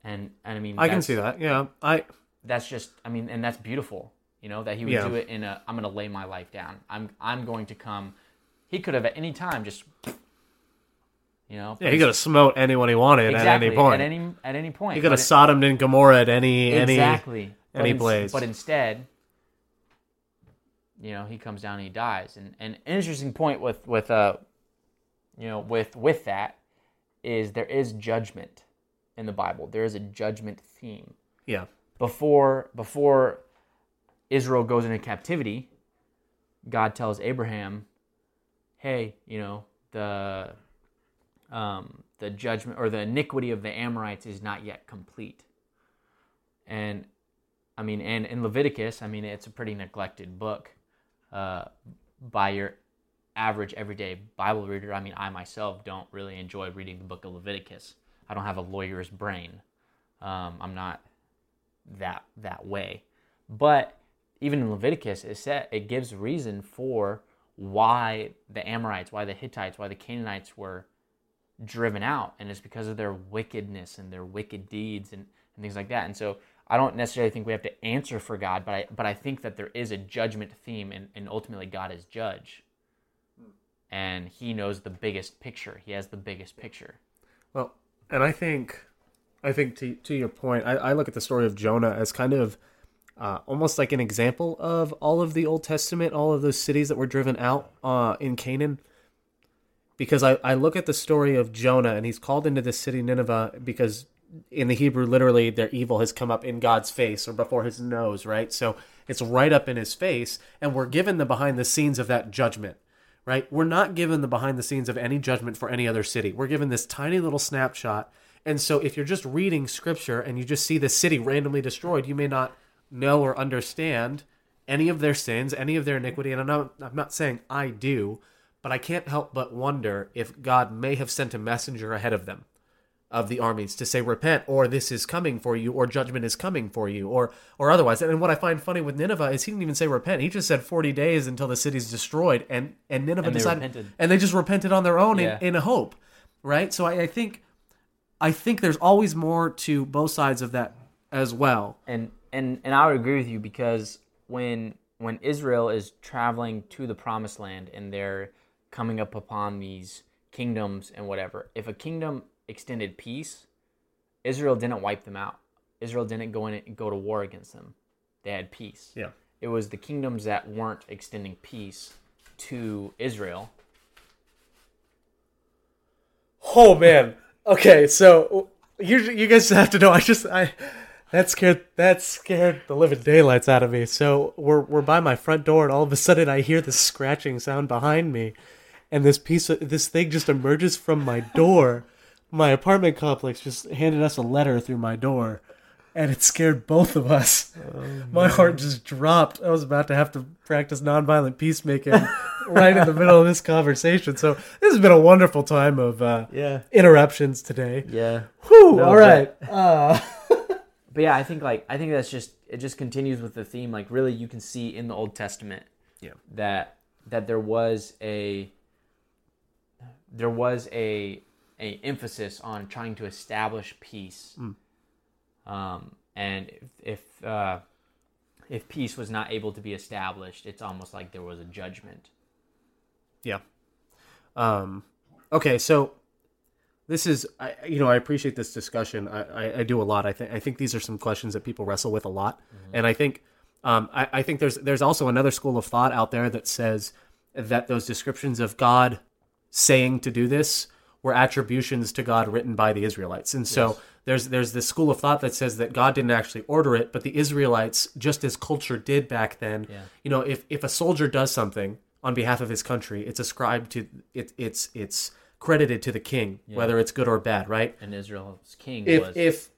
Speaker 1: And, and I mean,
Speaker 2: I can see that. Yeah. I
Speaker 1: That's just, I mean, and that's beautiful, you know, that he would
Speaker 2: Yeah.
Speaker 1: do it in a, I'm going to lay my life down. I'm, I'm going to come. He could have at any time just, you know,
Speaker 2: yeah, he could have smote anyone he wanted
Speaker 1: exactly,
Speaker 2: at any point.
Speaker 1: At any, at any point.
Speaker 2: he could have Sodomed and Gomorrah at any any
Speaker 1: exactly
Speaker 2: any
Speaker 1: but ins-
Speaker 2: place.
Speaker 1: But instead, you know, he comes down and he dies. And, and an interesting point with with uh, you know, with with that is there is judgment in the Bible. There is a judgment theme
Speaker 2: Yeah.
Speaker 1: before before Israel goes into captivity. God tells Abraham, "Hey, you know the um, the judgment or the iniquity of the Amorites is not yet complete." And I mean, and in Leviticus, I mean, it's a pretty neglected book uh, by your average everyday Bible reader, I mean, I myself don't really enjoy reading the book of Leviticus. I don't have a lawyer's brain. Um, I'm not that that way. But even in Leviticus, it said it gives reason for why the Amorites, why the Hittites, why the Canaanites were driven out, and it's because of their wickedness and their wicked deeds and, and things like that. And so I don't necessarily think we have to answer for God, but I but I think that there is a judgment theme, and, and ultimately God is judge, and He knows the biggest picture. He has the biggest picture.
Speaker 2: Well, and I think, I think to to your point, I, I look at the story of Jonah as kind of uh, almost like an example of all of the Old Testament, all of those cities that were driven out uh, in Canaan. Because I, I look at the story of Jonah and he's called into this city Nineveh because in the Hebrew, literally, their evil has come up in God's face or before his nose, right? So it's right up in his face, and we're given the behind the scenes of that judgment, right? We're not given the behind the scenes of any judgment for any other city. We're given this tiny little snapshot. And so if you're just reading scripture and you just see the city randomly destroyed, you may not know or understand any of their sins, any of their iniquity. And I'm not, I'm not saying I do, but I can't help but wonder if God may have sent a messenger ahead of them of the armies to say repent or this is coming for you or judgment is coming for you or or otherwise and what i find funny with nineveh is he didn't even say repent he just said 40 days until the city's destroyed and and nineveh
Speaker 1: And
Speaker 2: decided
Speaker 1: repented.
Speaker 2: and they just repented on their own
Speaker 1: Yeah.
Speaker 2: in, in a hope right so I, I think i think there's always more to both sides of that as well
Speaker 1: and and and I would agree with you because when when Israel is traveling to the promised land and they're coming up upon these kingdoms and whatever, if a kingdom extended peace, Israel didn't wipe them out. Israel didn't go in and go to war against them. They had peace.
Speaker 2: yeah
Speaker 1: It was the kingdoms that weren't extending peace to Israel.
Speaker 2: Oh man. Okay, so you you guys have to know. I just I that scared that scared the living daylights out of me. So we're we're by my front door, and all of a sudden I hear this scratching sound behind me, and this piece of this thing just emerges from my door. My apartment complex just handed us a letter through my door, and it scared both of us. my heart just dropped. I was about to have to practice nonviolent peacemaking right in the middle of this conversation. So this has been a wonderful time of uh,
Speaker 1: Yeah.
Speaker 2: interruptions today.
Speaker 1: Yeah.
Speaker 2: Whew,
Speaker 1: No,
Speaker 2: all right. Uh,
Speaker 1: But yeah, I think like I think that's just it just continues with the theme. Like really you can see in the Old Testament
Speaker 2: Yeah.
Speaker 1: that that there was a there was a a emphasis on trying to establish peace. Um, and if if, uh, if peace was not able to be established, it's almost like there was a judgment.
Speaker 2: yeah. Um, okay, so this is, I, you know, I appreciate this discussion. I, I, I do a lot. I think I think these are some questions that people wrestle with a lot, and I think, um, I, I think there's there's also another school of thought out there that says that those descriptions of God saying to do this were attributions to God written by the Israelites, and so.
Speaker 1: Yes.
Speaker 2: There's there's this school of thought that says that God didn't actually order it, but the Israelites, just as culture did back then,
Speaker 1: Yeah.
Speaker 2: you know, if if a soldier does something on behalf of his country, it's ascribed to it. It's it's credited to the king, whether it's good or bad, right?
Speaker 1: And Israel's king
Speaker 2: If
Speaker 1: was
Speaker 2: if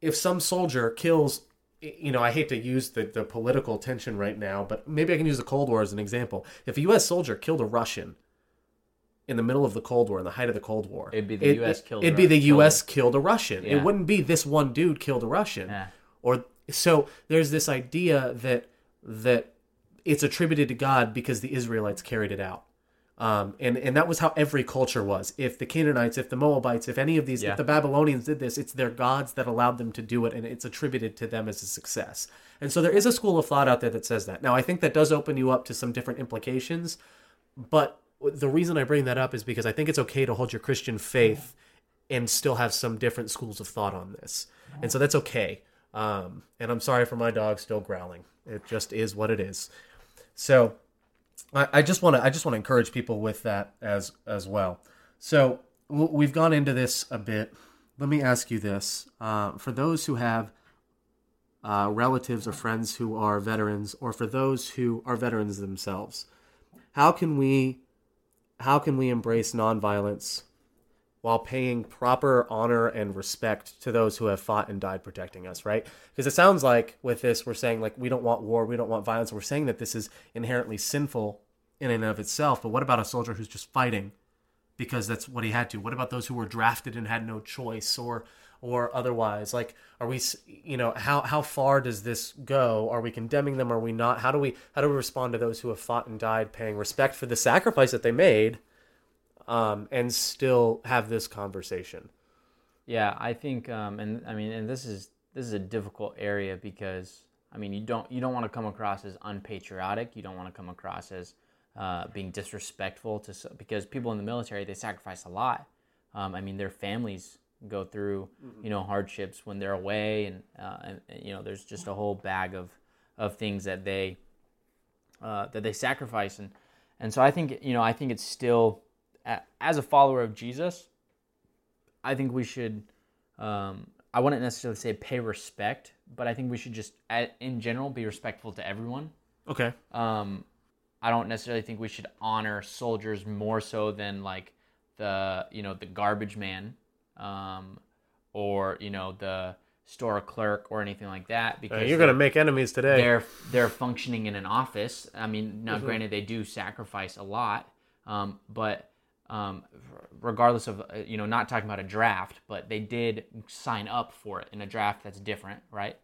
Speaker 2: if some soldier kills, you know, I hate to use the the political tension right now, but maybe I can use the Cold War as an example. If a U.S. soldier killed a Russian in the middle of the Cold War, in the height of the Cold War,
Speaker 1: It'd be the US killed
Speaker 2: It'd
Speaker 1: a-
Speaker 2: be the U.S. killed a Russian.
Speaker 1: Yeah.
Speaker 2: It wouldn't be this one dude killed a Russian
Speaker 1: Yeah.
Speaker 2: or so there's this idea that that it's attributed to God because the Israelites carried it out. Um, and and that was how every culture was. If the Canaanites, if the Moabites, if any of these,
Speaker 1: Yeah.
Speaker 2: if the Babylonians did this, it's their gods that allowed them to do it, and it's attributed to them as a success. And so there is a school of thought out there that says that. Now I think that does open you up to some different implications, but the reason I bring that up is because I think it's okay to hold your Christian faith and still have some different schools of thought on this. And so that's okay. Um, and I'm sorry for my dog still growling. It just is what it is. So I, just want to I just want to encourage people with that as as well. So we've gone into this a bit. Let me ask you this: uh, for those who have uh, relatives or friends who are veterans, or for those who are veterans themselves, how can we how can we embrace nonviolence while paying proper honor and respect to those who have fought and died protecting us, right? Because it sounds like with this, we're saying like we don't want war, we don't want violence. We're saying that this is inherently sinful in and of itself. But what about a soldier who's just fighting because that's what he had to? What about those who were drafted and had no choice or or otherwise? Like, are we, you know, how how far does this go? Are we condemning them? Are we not? How do we how do we respond to those who have fought and died, paying respect for the sacrifice that they made, um, and still have this conversation?
Speaker 1: Yeah, I think, um, and I mean, and this is this is a difficult area because I mean, you don't you don't want to come across as unpatriotic. You don't want to come across as uh, being disrespectful to because people in the military they sacrifice a lot. Um, I mean, their families go through you know hardships when they're away, and, uh, and, and, you know there's just a whole bag of of things that they uh, that they sacrifice, and and so I think you know I think it's still as a follower of Jesus, I think we should. Um, I wouldn't necessarily say pay respect, but I think we should just, in general, be respectful to everyone.
Speaker 2: Okay.
Speaker 1: Um, I don't necessarily think we should honor soldiers more so than like the you know the garbage man, um, or you know the store clerk or anything like that.
Speaker 2: Because uh, you're gonna make enemies today.
Speaker 1: They're they're functioning in an office. I mean, now mm-hmm. granted they do sacrifice a lot, um, but um, regardless of uh, you know not talking about a draft, but they did sign up for it in a draft that's different, right?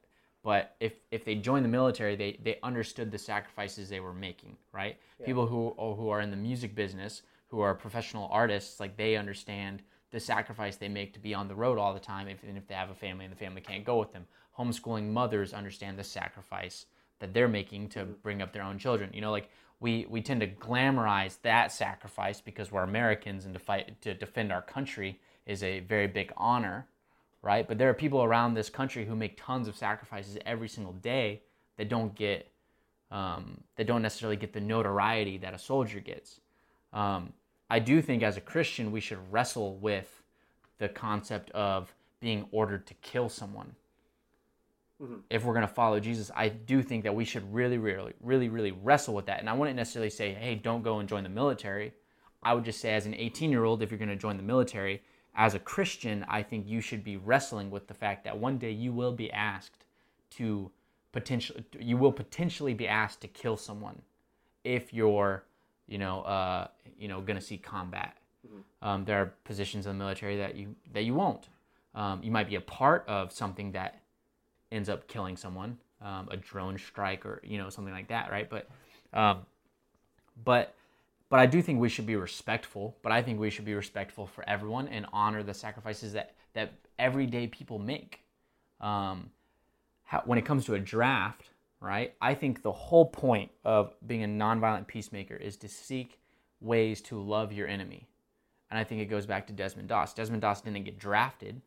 Speaker 1: But if if they joined the military, they they understood the sacrifices they were making, right? Yeah. People who who are in the music business, who are professional artists, like they understand the sacrifice they make to be on the road all the time, if, if they have a family and the family can't go with them. Homeschooling mothers understand the sacrifice that they're making to mm-hmm. bring up their own children. You know, like we we tend to glamorize that sacrifice because we're Americans and to fight to defend our country is a very big honor, right? But there are people around this country who make tons of sacrifices every single day that don't get um, that don't necessarily get the notoriety that a soldier gets. Um, I do think as a Christian we should wrestle with the concept of being ordered to kill someone mm-hmm. if we're going to follow Jesus, I do think that we should really, really, really, really wrestle with that. And I wouldn't necessarily say, hey, don't go and join the military. I would just say, as an 18 year old, if you're going to join the military, as a Christian, I think you should be wrestling with the fact that one day you will be asked to potentially, you will potentially be asked to kill someone if you're, you know, uh, you know, going to see combat. Mm-hmm. Um, there are positions in the military that you that you won't. Um, you might be a part of something that ends up killing someone, um, a drone strike or you know something like that, right? But, um, but, but I do think we should be respectful. But I think we should be respectful for everyone and honor the sacrifices that that everyday people make. Um, how, when it comes to a draft, right? I think the whole point of being a nonviolent peacemaker is to seek ways to love your enemy. And I think it goes back to Desmond Doss. Desmond Doss didn't get drafted;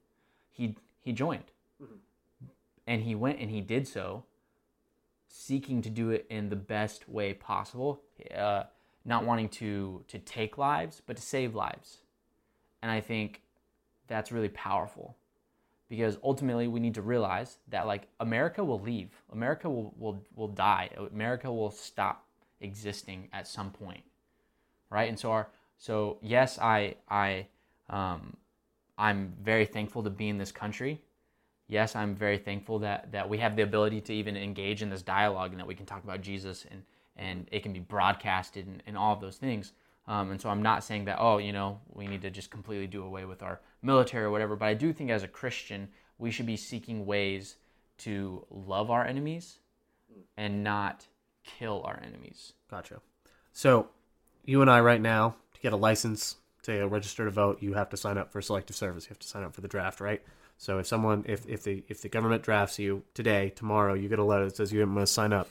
Speaker 1: he he joined. Mm-hmm. And he went and he did so, seeking to do it in the best way possible, uh, not wanting to, to take lives, but to save lives. And I think that's really powerful because ultimately we need to realize that like America will leave. America will, will, will die. America will stop existing at some point. Right. And so our, so yes, I, I, um, I'm very thankful to be in this country yes, I'm very thankful that that we have the ability to even engage in this dialogue and that we can talk about Jesus and and it can be broadcasted and, and all of those things. Um, and so I'm not saying that oh, you know, we need to just completely do away with our military or whatever. But I do think as a Christian, we should be seeking ways to love our enemies and not kill our enemies.
Speaker 2: Gotcha. So you and I right now to get a license to register to vote, you have to sign up for selective service. You have to sign up for the draft, right? So if someone, if if the if the government drafts you today, tomorrow, you get a letter that says you must sign up.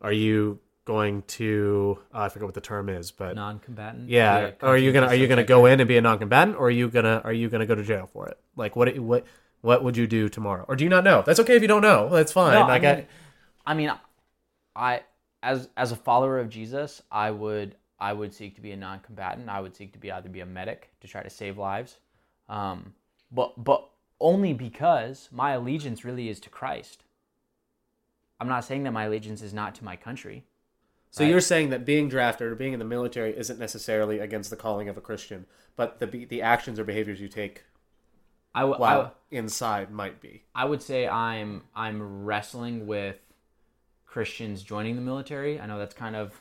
Speaker 2: Are you going to? Uh, I forget what the term is, but
Speaker 1: non-combatant.
Speaker 2: Yeah. yeah are you gonna Are you gonna go in and be a non-combatant, or are you gonna Are you gonna go to jail for it? Like what what what would you do tomorrow? Or do you not know? That's okay if you don't know. That's fine. No, like
Speaker 1: I, mean, I, I mean, I as as a follower of Jesus, I would I would seek to be a non-combatant. I would seek to be either be a medic to try to save lives. Um, but but only because my allegiance really is to Christ. I'm not saying that my allegiance is not to my country.
Speaker 2: So right? you're saying that being drafted or being in the military isn't necessarily against the calling of a Christian, but the the actions or behaviors you take I w- while I w- inside might be.
Speaker 1: I would say I'm I'm wrestling with Christians joining the military. I know that's kind of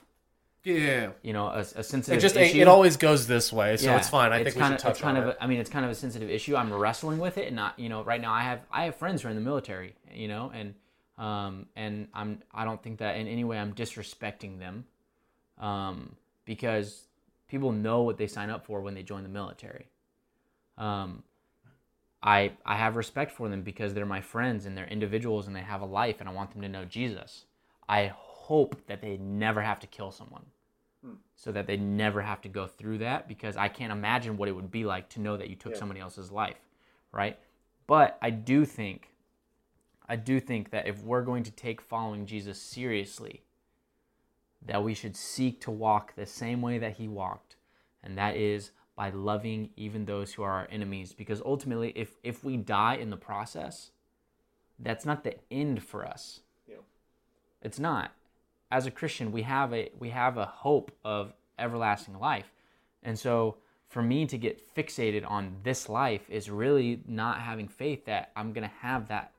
Speaker 2: Yeah.
Speaker 1: you know, a, a
Speaker 2: It just
Speaker 1: issue.
Speaker 2: it always goes this way, so
Speaker 1: Yeah,
Speaker 2: it's fine. I think we
Speaker 1: kind
Speaker 2: should
Speaker 1: of,
Speaker 2: touch
Speaker 1: it's kind
Speaker 2: on
Speaker 1: of. A, I mean, it's kind of a sensitive issue. I'm wrestling with it, and not you know, right now I have I have friends who are in the military, you know, and um and I'm I don't think that in any way I'm disrespecting them, um because people know what they sign up for when they join the military. Um, I I have respect for them because they're my friends and they're individuals and they have a life, and I want them to know Jesus. I hope that they never have to kill someone so that they never have to go through that because I can't imagine what it would be like to know that you took somebody else's life, right? But I do think I do think that if we're going to take following Jesus seriously, that we should seek to walk the same way that he walked, and that is by loving even those who are our enemies because ultimately if if we die in the process, that's not the end for us. It's not. As a Christian, we have a we have a hope of everlasting life. And so for me to get fixated on this life is really not having faith that I'm going to have that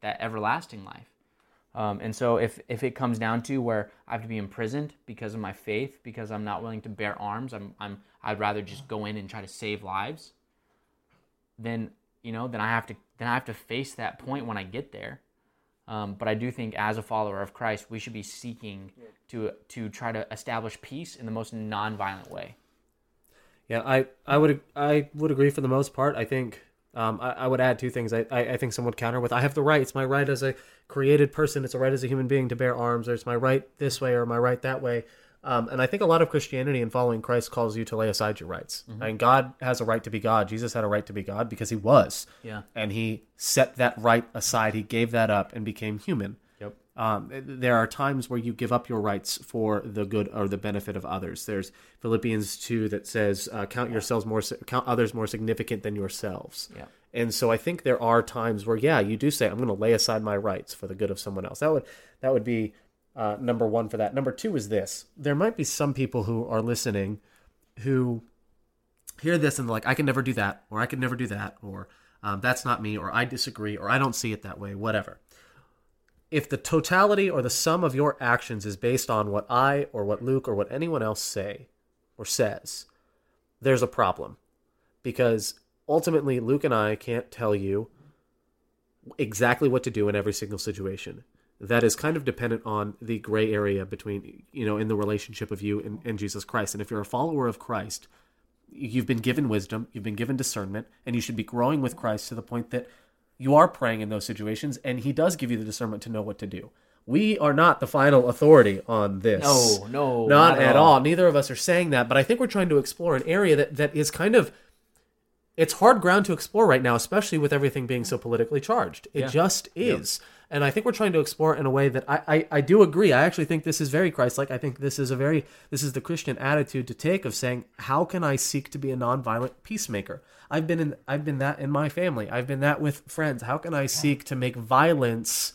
Speaker 1: that everlasting life. Um, and so if if it comes down to where I have to be imprisoned because of my faith, because I'm not willing to bear arms, I'm I'm I'd rather just go in and try to save lives. Then you know, then I have to then I have to face that point when I get there. Um, but I do think, as a follower of Christ, we should be seeking to to try to establish peace in the most nonviolent way.
Speaker 2: Yeah, I, I would I would agree for the most part. I think um, I, I would add two things. I, I, I think some would counter with I have the right. It's my right as a created person. It's a right as a human being to bear arms. Or it's my right this way or my right that way. Um, and I think a lot of Christianity and following Christ calls you to lay aside your rights. And God has a right to be God. Jesus had a right to be God because he was.
Speaker 1: Yeah.
Speaker 2: And he set that right aside. He gave that up and became human. Um, there are times where you give up your rights for the good or the benefit of others. There's Philippians two that says, uh, "Count yourselves more, count others more significant than yourselves."
Speaker 1: Yeah.
Speaker 2: And so I think there are times where, yeah, you do say, "I'm going to lay aside my rights for the good of someone else." That would that would be uh, number one for that. Number two is this: there might be some people who are listening who hear this and they're like, I can never do that, or I can never do that, or um, that's not me, or I disagree, or I don't see it that way, whatever. If the totality or the sum of your actions is based on what I or what Luke or what anyone else say or says, there's a problem. Because ultimately, Luke and I can't tell you exactly what to do in every single situation. That is kind of dependent on the gray area between, you know, in the relationship of you and, and Jesus Christ. And if you're a follower of Christ, you've been given wisdom, you've been given discernment, and you should be growing with Christ to the point that you are praying in those situations, and He does give you the discernment to know what to do. We are not the final authority on this.
Speaker 1: No, no,
Speaker 2: not,
Speaker 1: not
Speaker 2: at all.
Speaker 1: all.
Speaker 2: Neither of us are saying that, but I think we're trying to explore an area that, that is kind of it's hard ground to explore right now, especially with everything being so politically charged. It
Speaker 1: Yeah.
Speaker 2: just is. And I think we're trying to explore it in a way that I, I, I do agree. I actually think this is very Christ like. I think this is a very this is the Christian attitude to take of saying, How can I seek to be a nonviolent peacemaker? I've been in I've been that in my family. I've been that with friends. How can I seek to make violence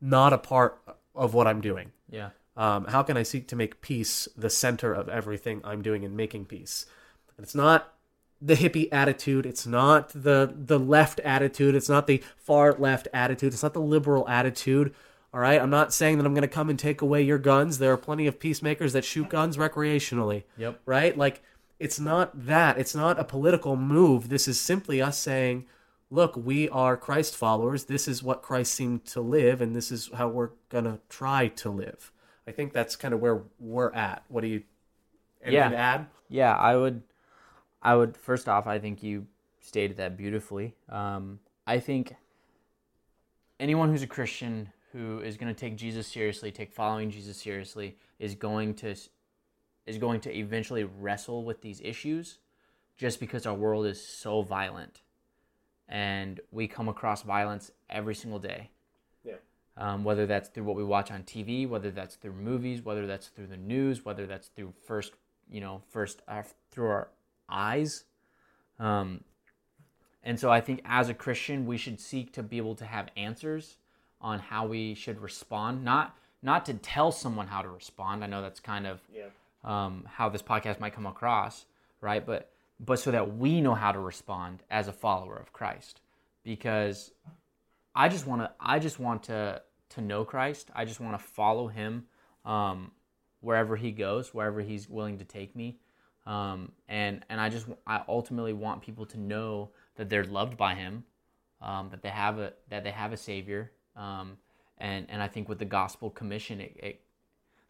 Speaker 2: not a part of what I'm doing?
Speaker 1: Yeah.
Speaker 2: Um, how can I seek to make peace the center of everything I'm doing in making peace? And it's not the hippie attitude. It's not the the left attitude. It's not the far left attitude. It's not the liberal attitude. All right. I'm not saying that I'm going to come and take away your guns. There are plenty of peacemakers that shoot guns recreationally.
Speaker 1: Yep.
Speaker 2: Right. Like it's not that. It's not a political move. This is simply us saying, look, we are Christ followers. This is what Christ seemed to live, and this is how we're gonna try to live. I think that's kind of where we're at. What do you? Anything
Speaker 1: Yeah.
Speaker 2: to add?
Speaker 1: Yeah, I would. I would. First off, I think you stated that beautifully. Um, I think anyone who's a Christian who is going to take Jesus seriously, take following Jesus seriously, is going to is going to eventually wrestle with these issues, just because our world is so violent, and we come across violence every single day.
Speaker 2: Yeah.
Speaker 1: um, whether that's through what we watch on TV, whether that's through movies, whether that's through the news, whether that's through first, you know, first uh, through our eyes. Um, and so I think as a Christian, we should seek to be able to have answers on how we should respond, not not to tell someone how to respond. I know that's kind of
Speaker 2: Yeah.
Speaker 1: um, how this podcast might come across, right? But but so that we know how to respond as a follower of Christ, because I just want to I just want to to know Christ. I just want to follow Him, um, wherever He goes, wherever He's willing to take me. Um, and and I just I ultimately want people to know that they're loved by Him, um, that they have a that they have a Savior. Um, and and I think with the gospel commission, it, it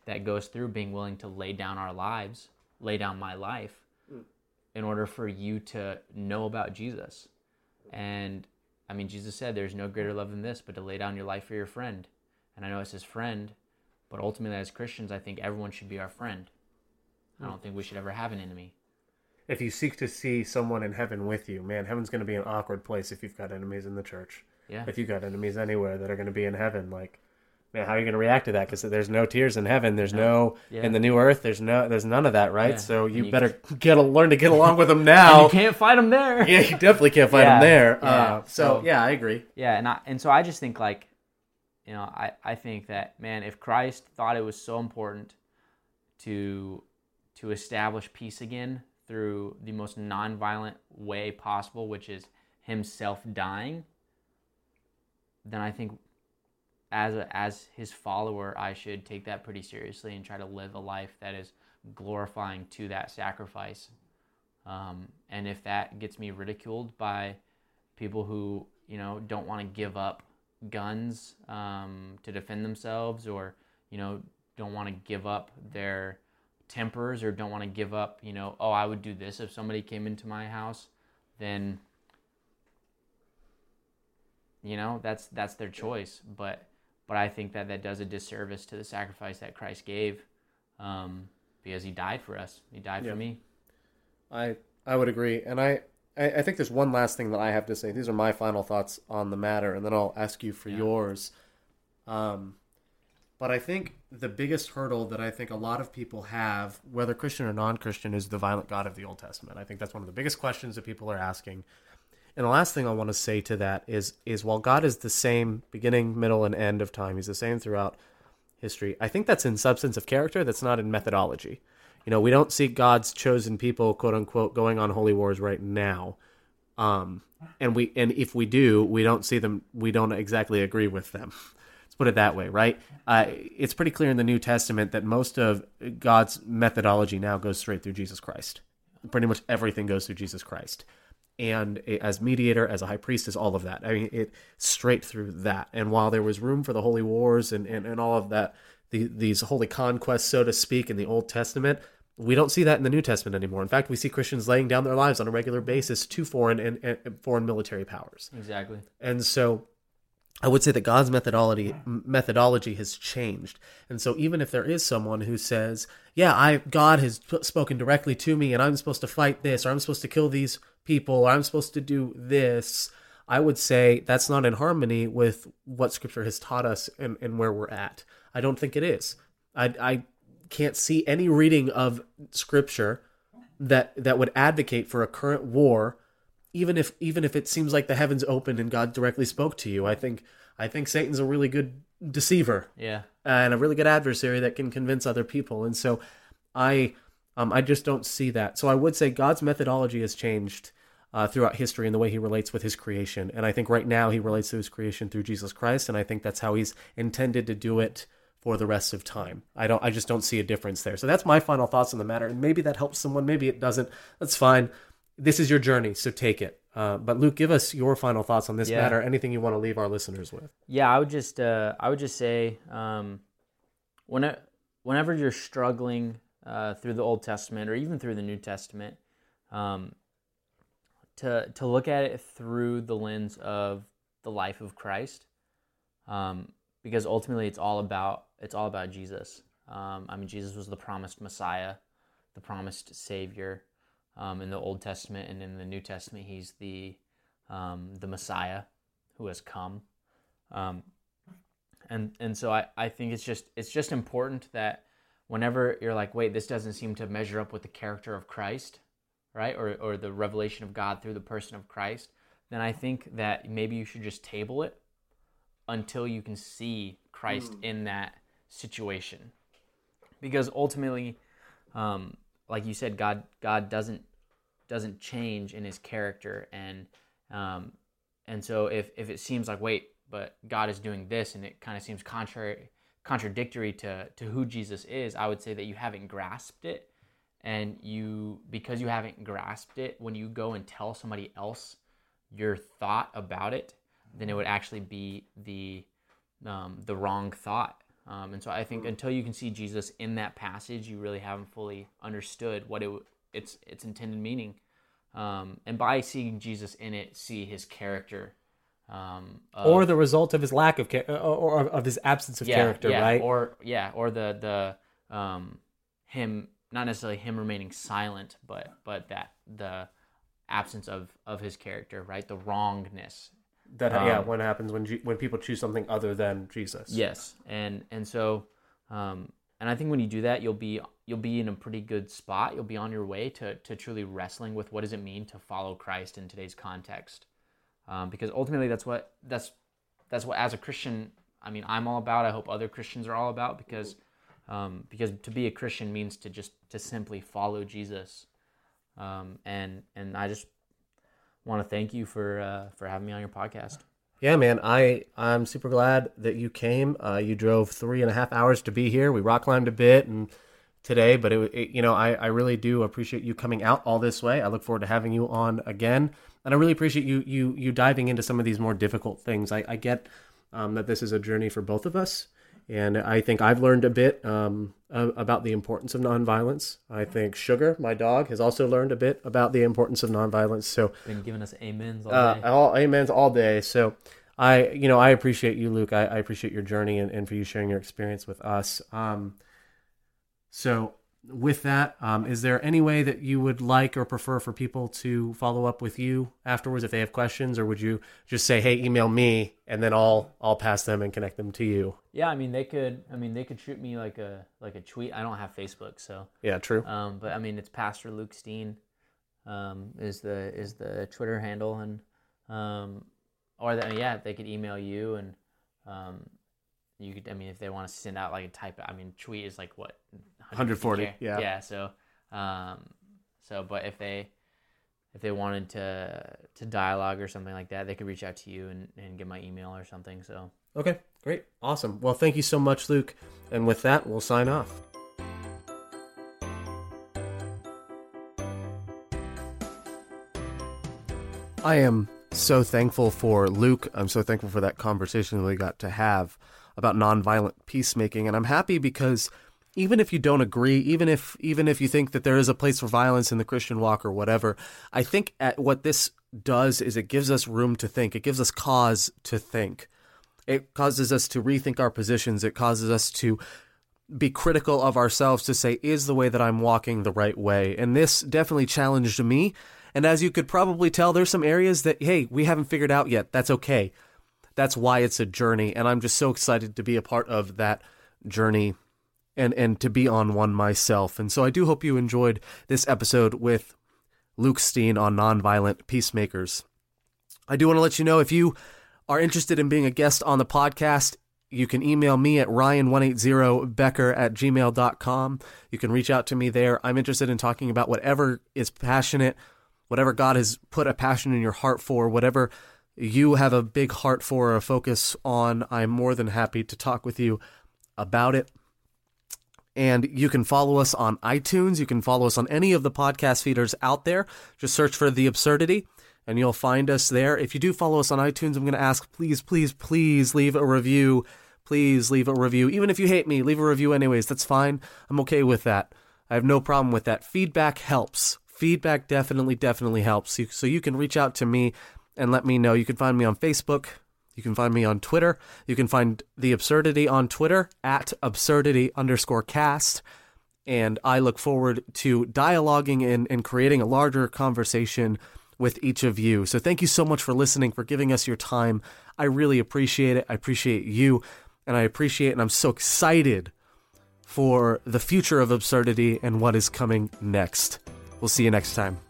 Speaker 1: that goes through being willing to lay down our lives, lay down my life, in order for you to know about Jesus. And I mean, Jesus said, "There's no greater love than this, but to lay down your life for your friend." And I know it's his friend, but ultimately, as Christians, I think everyone should be our friend. I don't think we should ever have an enemy.
Speaker 2: If you seek to see someone in heaven with you, man, heaven's going to be an awkward place if you've got enemies in the church.
Speaker 1: Yeah.
Speaker 2: If you've got enemies anywhere that are going to be in heaven, like, man, how are you going to react to that? Because there's no tears in heaven. There's no,
Speaker 1: Yeah.
Speaker 2: in the new earth. There's no, there's none of that, right?
Speaker 1: Yeah.
Speaker 2: So you
Speaker 1: you-
Speaker 2: better get a, learn to get along with them now.
Speaker 1: you can't fight them there.
Speaker 2: yeah, you definitely can't fight
Speaker 1: Yeah,
Speaker 2: them there. Uh, so,
Speaker 1: So-
Speaker 2: yeah, I agree.
Speaker 1: Yeah, and I and so I just think like, you know, I I think that man, if Christ thought it was so important to to establish peace again through the most nonviolent way possible, which is himself dying, then I think as a, as his follower, I should take that pretty seriously and try to live a life that is glorifying to that sacrifice. Um, and if that gets me ridiculed by people who you know don't want to give up guns um, to defend themselves, or you know don't want to give up their tempers, or don't want to give up, you know, oh, I would do this if somebody came into my house, then you know that's that's their choice. But but I think that that does a disservice to the sacrifice that Christ gave, um, because He died for us. He died
Speaker 2: Yeah.
Speaker 1: for me.
Speaker 2: I I would agree, and I, I I think there's one last thing that I have to say. These are my final thoughts on the matter, and then I'll ask you for
Speaker 1: Yeah.
Speaker 2: yours. Um, but I think the biggest hurdle that I think a lot of people have, whether Christian or non-Christian, is the violent God of the Old Testament. I think that's one of the biggest questions that people are asking. And the last thing I want to say to that is is while God is the same beginning, middle, and end of time, He's the same throughout history. I think that's in substance of character. That's not in methodology. You know, we don't see God's chosen people, quote unquote, going on holy wars right now. Um, and we and if we do, we don't see them. We don't exactly agree with them. Put it that way, right? Uh, it's pretty clear in the New Testament that most of God's methodology now goes straight through Jesus Christ. Pretty much everything goes through Jesus Christ and as mediator, as a high priest, is all of that. I mean, it straight through that. And while there was room for the holy wars and, and, and all of that, the, these holy conquests, so to speak, in the Old Testament, we don't see that in the New Testament anymore. In fact, we see Christians laying down their lives on a regular basis to foreign and, and foreign military powers.
Speaker 1: Exactly.
Speaker 2: And so I would say that God's methodology methodology has changed. And so even if there is someone who says, "Yeah, I God has spoken directly to me and I'm supposed to fight this or I'm supposed to kill these people or I'm supposed to do this," I would say that's not in harmony with what scripture has taught us and, and where we're at. I don't think it is. I I can't see any reading of scripture that that would advocate for a current war even if even if it seems like the heavens opened and God directly spoke to you, I think I think Satan's a really good deceiver
Speaker 1: Yeah.
Speaker 2: and a really good adversary that can convince other people. And so I um, I just don't see that. So I would say God's methodology has changed uh, throughout history in the way he relates with his creation. And I think right now he relates to his creation through Jesus Christ, and I think that's how he's intended to do it for the rest of time. I don't I just don't see a difference there. So that's my final thoughts on the matter. And maybe that helps someone, maybe it doesn't. That's fine. This is your journey, so take it. Uh, but Luke, give us your final thoughts on this
Speaker 1: Yeah.
Speaker 2: matter. Anything you want to leave our listeners with?
Speaker 1: Yeah, I would just uh, I would just say um, when whenever you're struggling uh, through the Old Testament or even through the New Testament, um, to to look at it through the lens of the life of Christ, um, because ultimately it's all about it's all about Jesus. Um, I mean, Jesus was the promised Messiah, the promised Savior. Um, in the Old Testament and in the New Testament, he's the um, the Messiah who has come. Um, and and so I, I think it's just it's just important that whenever you're like, wait, this doesn't seem to measure up with the character of Christ, right? Or or the revelation of God through the person of Christ, then I think that maybe you should just table it until you can see Christ in that situation. Because ultimately, um, like you said, God God doesn't doesn't change in his character and um, and so if, if it seems like wait but god is doing this and it kind of seems contrary contradictory to to who Jesus is, I would say that you haven't grasped it, and you because you haven't grasped it, when you go and tell somebody else your thought about it, then it would actually be the um, the wrong thought. Um, and so I think until you can see Jesus in that passage, you really haven't fully understood what it its its intended meaning. Um, and by seeing Jesus in it, see his character. Um, of-
Speaker 3: or the result of his lack of or, or of his absence of
Speaker 1: yeah,
Speaker 3: character,
Speaker 1: yeah,
Speaker 3: right?
Speaker 1: Or yeah, or the the um, him not necessarily him remaining silent, but but that the absence of of his character, right? The wrongness.
Speaker 2: That yeah,
Speaker 1: Um,
Speaker 2: what happens when G- when people choose something other than Jesus?
Speaker 1: Yes, and and so um, and I think when you do that, you'll be you'll be in a pretty good spot. You'll be on your way to to truly wrestling with what does it mean to follow Christ in today's context, um, because ultimately that's what that's that's what as a Christian, I mean, I'm all about. I hope other Christians are all about because um, because to be a Christian means to just to simply follow Jesus, um, and and I just want to thank you for uh, for having me on your podcast.
Speaker 2: Yeah, man. I I'm super glad that you came. Uh, you drove three and a half hours to be here. We rock climbed a bit and today, but it, it you know I I really do appreciate you coming out all this way. I look forward to having you on again, and I really appreciate you you you diving into some of these more difficult things. I I get um, that this is a journey for both of us. And I think I've learned a bit um, about the importance of nonviolence. I think Sugar, my dog, has also learned a bit about the importance of nonviolence. So
Speaker 1: Been giving us amens all
Speaker 2: uh,
Speaker 1: day.
Speaker 2: all amens all day. So I, you know, I appreciate you, Luke. I, I appreciate your journey and, and for you sharing your experience with us. Um, so with that, um, is there any way that you would like or prefer for people to follow up with you afterwards if they have questions, or would you just say, "Hey, email me," and then I'll I'll pass them and connect them to you?
Speaker 1: Yeah, I mean they could. I mean they could shoot me like a like a tweet. I don't have Facebook, so
Speaker 2: Yeah, true.
Speaker 1: um, but I mean it's Pastor Luke Steen, um, is the is the Twitter handle and um, or the, yeah they could email you and um, you could. I mean if they want to send out like a type. I mean tweet is like what
Speaker 2: 140,
Speaker 1: K?
Speaker 2: yeah.
Speaker 1: Yeah. So um, so but if they if they wanted to to dialogue or something like that, they could reach out to you and, and get my email or something. So
Speaker 2: Okay, great, awesome. Well, thank you so much, Luke. And with that, we'll sign off. I am so thankful for Luke. I'm so thankful for that conversation that we got to have about nonviolent peacemaking, and I'm happy because even if you don't agree, even if even if you think that there is a place for violence in the Christian walk or whatever, I think at what this does is it gives us room to think. It gives us cause to think. It causes us to rethink our positions. It causes us to be critical of ourselves to say, is the way that I'm walking the right way? And this definitely challenged me. And as you could probably tell, there's some areas that, hey, we haven't figured out yet. That's okay. That's why it's a journey. And I'm just so excited to be a part of that journey and, and to be on one myself. And so I do hope you enjoyed this episode with Luke Steen on nonviolent peacemakers. I do want to let you know if you are interested in being a guest on the podcast, you can email me at ryan180becker at gmail.com. You can reach out to me there. I'm interested in talking about whatever is passionate, whatever God has put a passion in your heart for, whatever you have a big heart for or a focus on. I'm more than happy to talk with you about it. And you can follow us on iTunes. You can follow us on any of the podcast feeders out there. Just search for The Absurdity and you'll find us there. If you do follow us on iTunes, I'm going to ask, please, please, please leave a review. Please leave a review. Even if you hate me, leave a review anyways. That's fine. I'm okay with that. I have no problem with that. Feedback helps. Feedback definitely, definitely helps. So you can reach out to me and let me know. You can find me on Facebook. You can find me on Twitter. You can find The Absurdity on Twitter at absurdity underscore cast. And I look forward to dialoguing and, and creating a larger conversation with each of you. So thank you so much for listening, for giving us your time. I really appreciate it. I appreciate you. And I appreciate and I'm so excited for the future of absurdity and what is coming next. We'll see you next time.